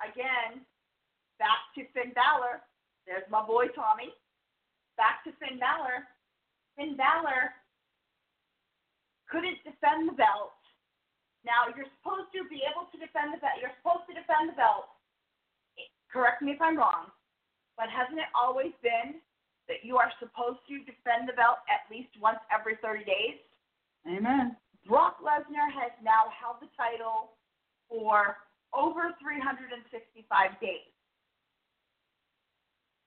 again, back to Finn Balor. There's my boy Tommy. Back to Finn Balor. Finn Balor couldn't defend the belt now you're supposed to be able to defend the belt. You're supposed to defend the belt. Correct me if I'm wrong, but hasn't it always been that you are supposed to defend the belt at least once every 30 days? Amen. Brock Lesnar has now held the title for over 365 days.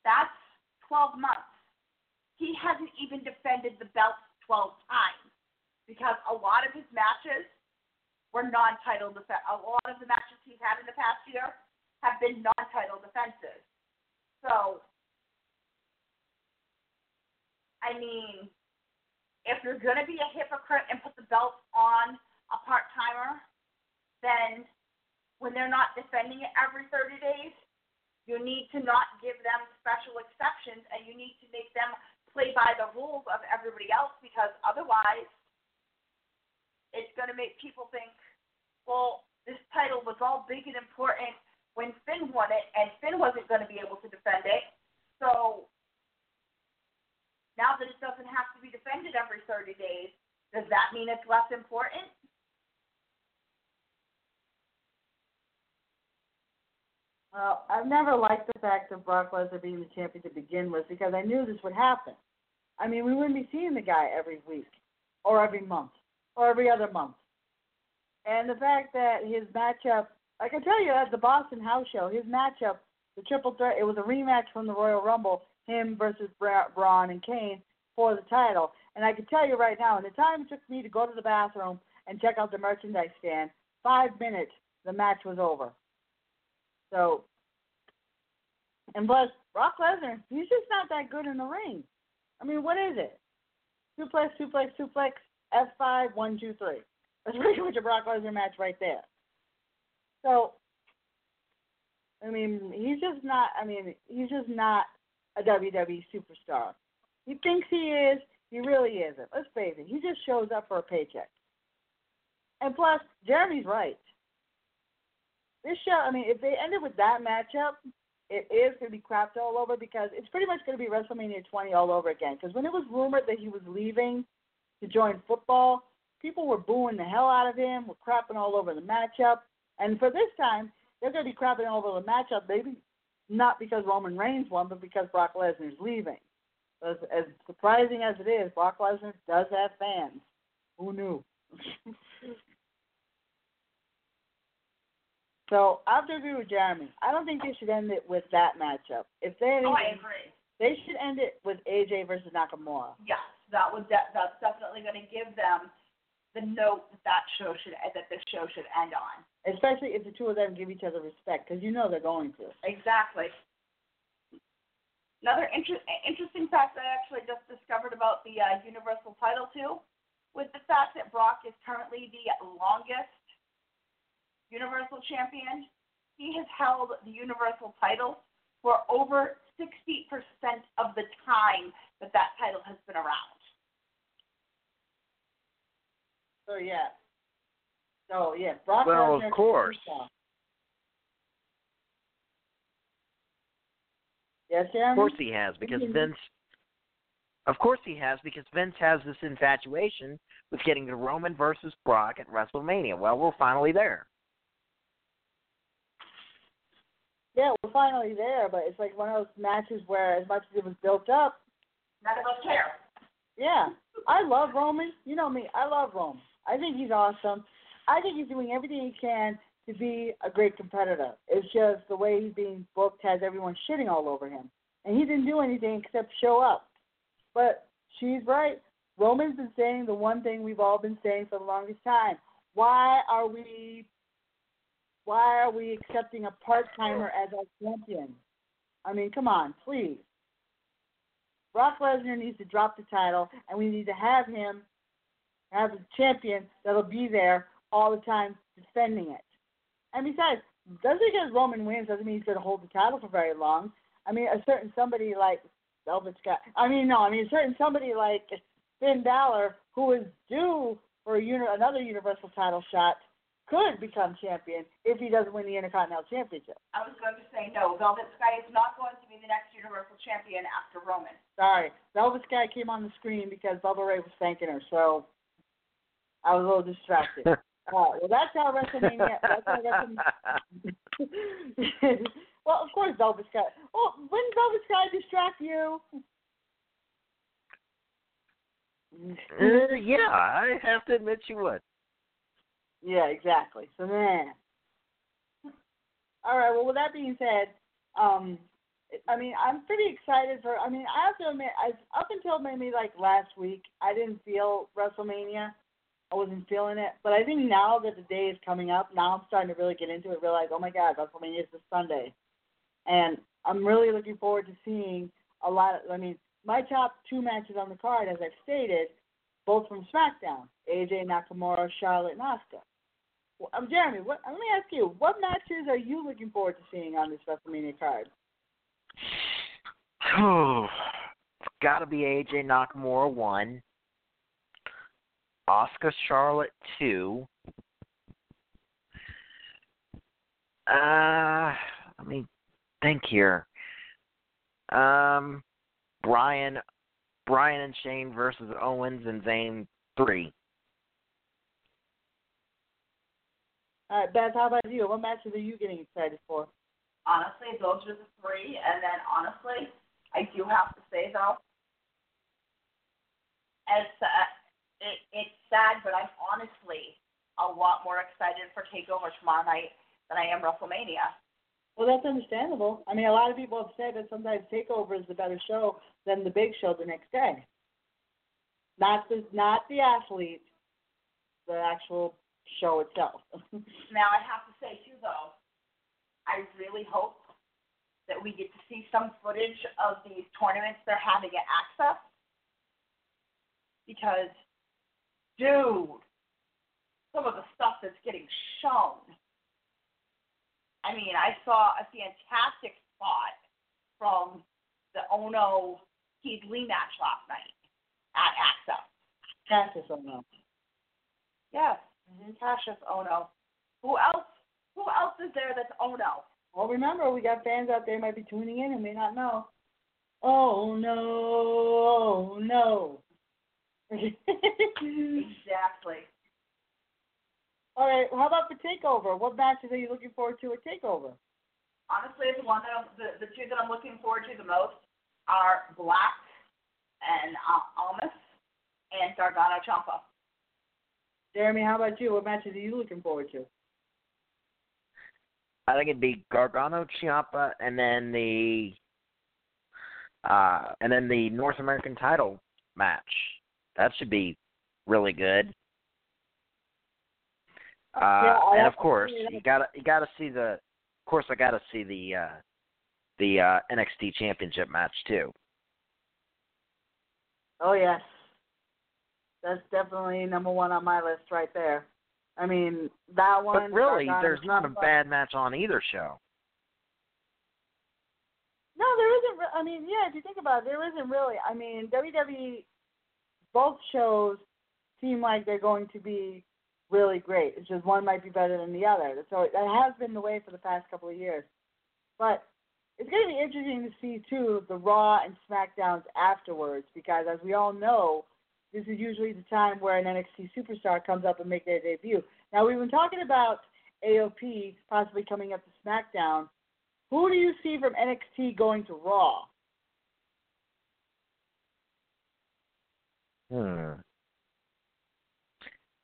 That's 12 months. He hasn't even defended the belt 12 times because a lot of his matches were non-title defense. A lot of the matches he's had in the past year have been non-title defenses. So, I mean, if you're going to be a hypocrite and put the belt on a part-timer, then when they're not defending it every 30 days, you need to not give them special exceptions and you need to make them play by the rules of everybody else because otherwise it's going to make people think, well, this title was all big and important when Finn won it, and Finn wasn't going to be able to defend it. So now that it doesn't have to be defended every 30 days, does that mean it's less important? Well, I've never liked the fact of Brock Lesnar being the champion to begin with because I knew this would happen. I mean, we wouldn't be seeing the guy every week or every month or every other month. And the fact that his matchup, I can tell you at the Boston House Show, his matchup, the triple threat, it was a rematch from the Royal Rumble, him versus Bra- Braun and Kane for the title. And I can tell you right now, in the time it took me to go to the bathroom and check out the merchandise stand, five minutes, the match was over. So, and plus, Brock Lesnar, he's just not that good in the ring. I mean, what is it? Suplex, suplex, suplex, F5, 1, 2, 3. That's pretty much a Brock Lesnar match right there. So, I mean, he's just not, I mean, he's just not a WWE superstar. He thinks he is, he really isn't. Let's face it, he just shows up for a paycheck. And plus, Jeremy's right. This show, I mean, if they ended with that matchup, it is going to be crapped all over because it's pretty much going to be WrestleMania 20 all over again. Because when it was rumored that he was leaving to join football, people were booing the hell out of him, were crapping all over the matchup. And for this time, they're going to be crapping all over the matchup, maybe not because Roman Reigns won, but because Brock Lesnar's leaving. As, as surprising as it is, Brock Lesnar does have fans. Who knew? <laughs> so I have to agree with Jeremy. I don't think they should end it with that matchup. If they Oh, I agree. they should end it with AJ versus Nakamura. Yes, that would de- that's definitely going to give them the note that that show should that this show should end on. Especially if the two of them give each other respect, because you know they're going to. Exactly. Another inter- interesting fact I actually just discovered about the uh, Universal title too, was the fact that Brock is currently the longest Universal champion. He has held the Universal title for over 60% of the time that that title has been around. So yeah. So yeah, Brock Well, of course. Yes, Of course he has, because. Vince. Of course he has, because Vince has this infatuation with getting the Roman versus Brock at WrestleMania. Well, we're finally there. Yeah, we're finally there, but it's like one of those matches where, as much as it was built up, None of us care. yeah, I love Roman. You know me, I love Roman. I think he's awesome. I think he's doing everything he can to be a great competitor. It's just the way he's being booked has everyone shitting all over him, and he didn't do anything except show up. But she's right. Roman's been saying the one thing we've all been saying for the longest time. Why are we why are we accepting a part timer as our champion? I mean, come on, please. Brock Lesnar needs to drop the title, and we need to have him have a champion that'll be there all the time defending it. And besides, just because Roman wins doesn't mean he's going to hold the title for very long. I mean, a certain somebody like Velvet Sky. I mean, no, I mean, a certain somebody like Finn Balor, who is due for a uni- another Universal title shot, could become champion if he doesn't win the Intercontinental Championship. I was going to say no. Velvet Sky is not going to be the next Universal Champion after Roman. Sorry, Velvet Sky came on the screen because Bubba Ray was thanking her, so I was a little distracted. All right, <laughs> well, that's how WrestleMania. That's how <laughs> WrestleMania. <laughs> well, of course, Velvet Sky. Oh, wouldn't Velvet Sky distract you? Uh, yeah, I have to admit you would. Yeah, exactly. So then, all right. Well, with that being said, um, I mean, I'm pretty excited for. I mean, I have to admit, I, up until maybe like last week, I didn't feel WrestleMania. I wasn't feeling it, but I think now that the day is coming up, now I'm starting to really get into it. Realize, oh my God, WrestleMania is this Sunday, and I'm really looking forward to seeing a lot. Of, I mean, my top two matches on the card, as I've stated, both from SmackDown: AJ Nakamura, Charlotte, and Asuka. Well, um, Jeremy, what, let me ask you, what matches are you looking forward to seeing on this WrestleMania card? Oh, <sighs> it's got to be AJ Nakamura one, Asuka Charlotte two. Uh, let me think here. Um, Bryan, Bryan and Shane versus Owens and Zayn three. All right, Beth, how about you? What matches are you getting excited for? Honestly, those are the three. And then honestly, I do have to say though, as uh, it, it's sad, but I'm honestly a lot more excited for Takeover tomorrow night than I am WrestleMania. Well, that's understandable. I mean, a lot of people have said that sometimes Takeover is the better show than the big show the next day. Not the not the athlete, the actual show itself. <laughs> Now I have to say too though, I really hope that we get to see some footage of these tournaments they're having at Axxess. Because dude, some of the stuff that's getting shown. I mean, I saw a fantastic spot from the Ohno Keith Lee match last night at Axxess. Kassius, oh no. Yes, mm-hmm. Kassius Ohno. Who else? Who else is there that's Ono? Well, remember, we got fans out there might be tuning in and may not know. Oh no! Oh no! Exactly. All right. How about for Takeover? What matches are you looking forward to at Takeover? Honestly, the one that I'm, the the two that I'm looking forward to the most are Black and uh, Almas and Gargano Ciampa. Jeremy, how about you? What matches are you looking forward to? I think it'd be Gargano Ciampa and then the uh and then the North American title match. That should be really good. Uh Yeah, and of course you gotta you gotta see the of course I gotta see the uh the uh NXT championship match too. Oh yes, that's definitely number one on my list right there. I mean that one. But really there's not a bad match on either show. No, there isn't. I mean, yeah, if you think about it, there isn't really. I mean, WWE, both shows seem like they're going to be really great. It's just one might be better than the other. So that has been the way for the past couple of years. But it's going to be interesting to see too the Raw and SmackDowns afterwards because, as we all know, this is usually the time where an NXT superstar comes up and make their debut. Now we've been talking about AOP possibly coming up to SmackDown. Who do you see from NXT going to Raw? Hmm.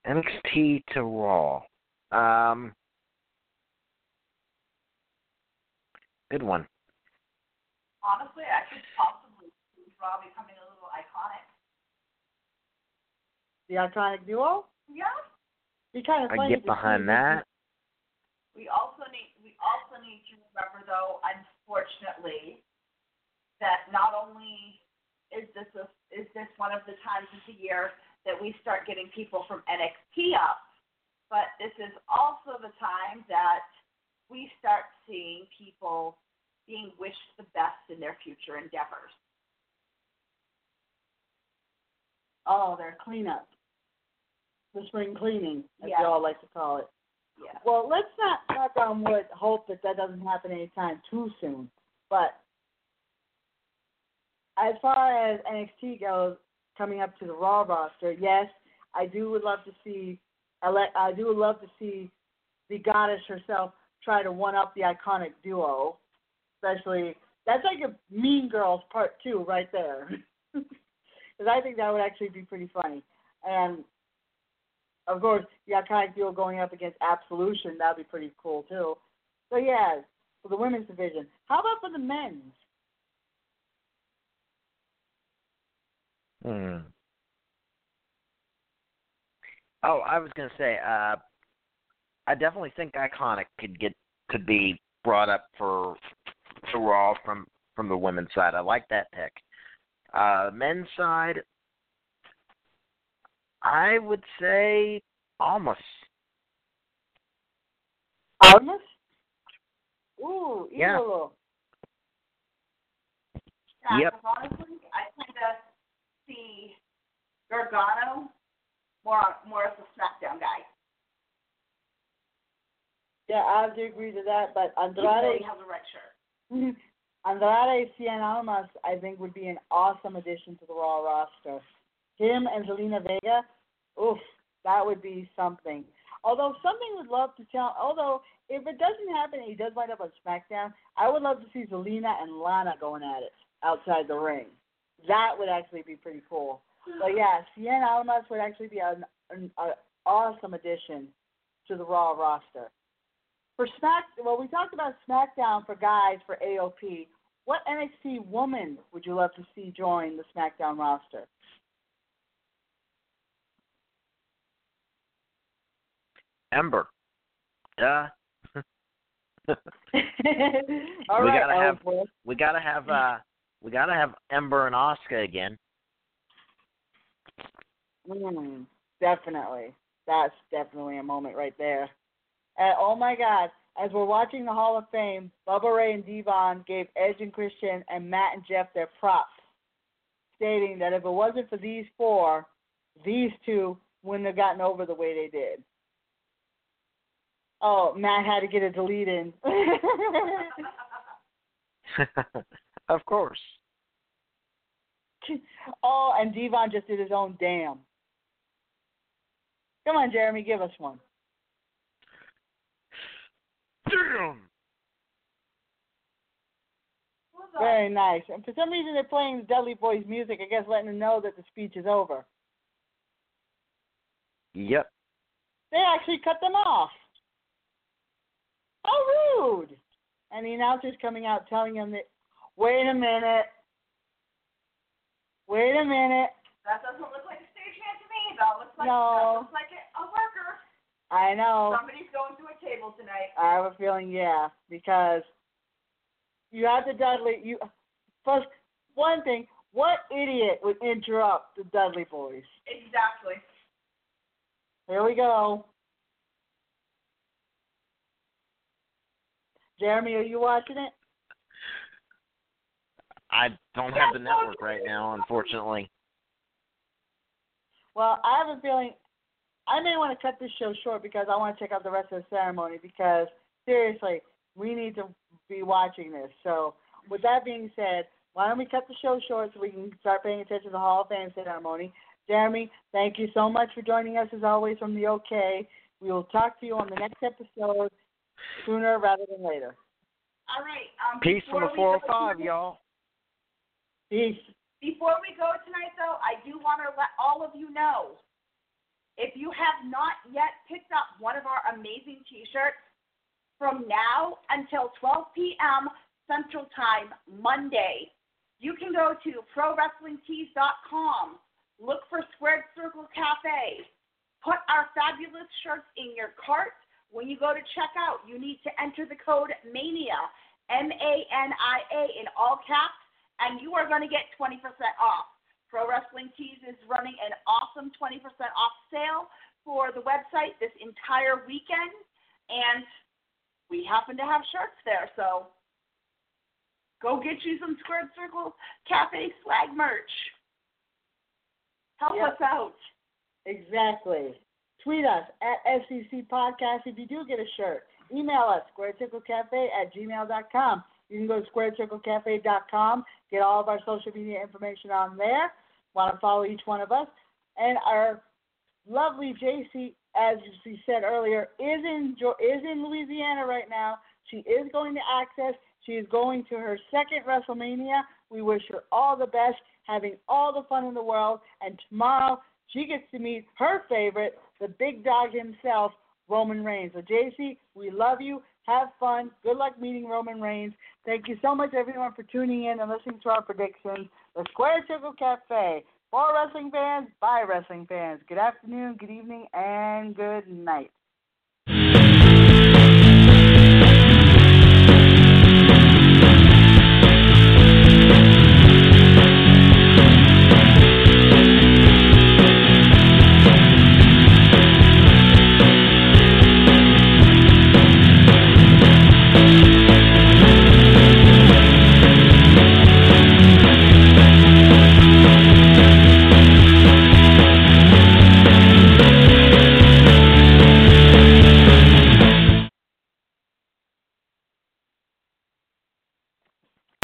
NXT to Raw. Um Good one. Honestly, I could possibly see Raw becoming a little iconic. The iconic duo? Yeah. Be kind of I get behind that. We also need we also need to remember though, unfortunately, that not only is this a, is this one of the times of the year that we start getting people from NXT up, but this is also the time that we start seeing people being wished the best in their future endeavors. Oh, their cleanup. The spring cleaning, as Yeah. we all like to call it. Yeah. Well, let's not knock on wood, hope that that doesn't happen anytime too soon. But as far as NXT goes, coming up to the Raw roster, yes, I do would love to see. I let I do would love to see the goddess herself try to one up the iconic duo, especially that's like a Mean Girls part two right there. <laughs> Because I think that would actually be pretty funny. And of course, the iconic duo going up against Absolution, that'd be pretty cool too. So yeah, for the women's division. How about for the men's? Hmm. Oh, I was gonna say, uh I definitely think Iconic could get could be brought up for for Raw from from the women's side. I like that pick. Uh men's side I would say almost. Almas? Ooh, Yeah. Idolo. Yeah, Yep. 'cause honestly, I kind of see Gargano more more as a SmackDown guy. Yeah, I have to agree to that, but Andrade he has a red shirt. <laughs> Andrade Cien Almas, I think, would be an awesome addition to the Raw roster. Him and Zelina Vega, oof, that would be something. Although something would love to tell, although if it doesn't happen and he does wind up on SmackDown, I would love to see Zelina and Lana going at it outside the ring. That would actually be pretty cool. But yeah, Cien Almas would actually be an, an, an awesome addition to the Raw roster. For Smack, well, we talked about SmackDown for guys for AOP. What NXT woman would you love to see join the SmackDown roster? Ember. Duh. <laughs> <laughs> All We right, gotta have- Ellsworth. we gotta have uh we gotta have Ember and Asuka again. Mm, definitely. That's definitely a moment right there. And oh my God, as we're watching the Hall of Fame, Bubba Ray and Devon gave Edge and Christian and Matt and Jeff their props, stating that if it wasn't for these four, these two wouldn't have gotten over the way they did. Oh, Matt had to get a delete in. Of course. <laughs> oh, and Devon just did his own damn. Come on, Jeremy, give us one. Damn. Who's the Go Very nice. And for some reason, they're playing the Dudley Boyz music. I guess letting them know that the speech is over. Yep. They actually cut them off. How rude! And the announcer's coming out telling them that, wait a minute, wait a minute. That doesn't look like a stagehand to me. That looks like No. that looks like a, a worker. I know. Somebody's going to a table tonight. I have a feeling, yeah, because you have the Dudley. You first one thing. What idiot would interrupt the Dudley Boyz? Exactly. Here we go. Jeremy, are you watching it? I don't have the network right now, unfortunately. Well, I have a feeling I may want to cut this show short because I want to check out the rest of the ceremony because seriously, we need to be watching this. So, with that being said, why don't we cut the show short so we can start paying attention to the Hall of Fame ceremony? Jeremy, thank you so much for joining us as always from the OK. We will talk to you on the next episode sooner rather than later. All right. Um, Peace from the we go 405, y'all. Before we go tonight, though, I do want to let all of you know if you have not yet picked up one of our amazing t shirts from now until 12 p.m. Central Time, Monday, you can go to ProWrestlingTees.com, look for Squared Circle Cafe, put our fabulous shirts in your cart. When you go to checkout, you need to enter the code MANIA, M A N I A, in all caps and you are going to get 20% off. Pro Wrestling Tees is running an awesome 20% off sale for the website this entire weekend, and we happen to have shirts there, so go get you some Squared Circle Cafe swag merch. Help Yep. us out. Exactly. Tweet us at SCC Podcast if you do get a shirt. Email us, squarecirclecafe at gmail.com. You can go to squarecirclecafe.com, get all of our social media information on there. Want to follow each one of us. And our lovely JC, as she said earlier, is in is in Louisiana right now. She is going to Axxess. She is going to her second WrestleMania. We wish her all the best, having all the fun in the world. And tomorrow she gets to meet her favorite, the big dog himself, Roman Reigns. So JC, we love you. Have fun. Good luck meeting Roman Reigns. Thank you so much, everyone, for tuning in and listening to our predictions. The Square Circle Cafe. For wrestling fans, by wrestling fans. Good afternoon, good evening, and good night.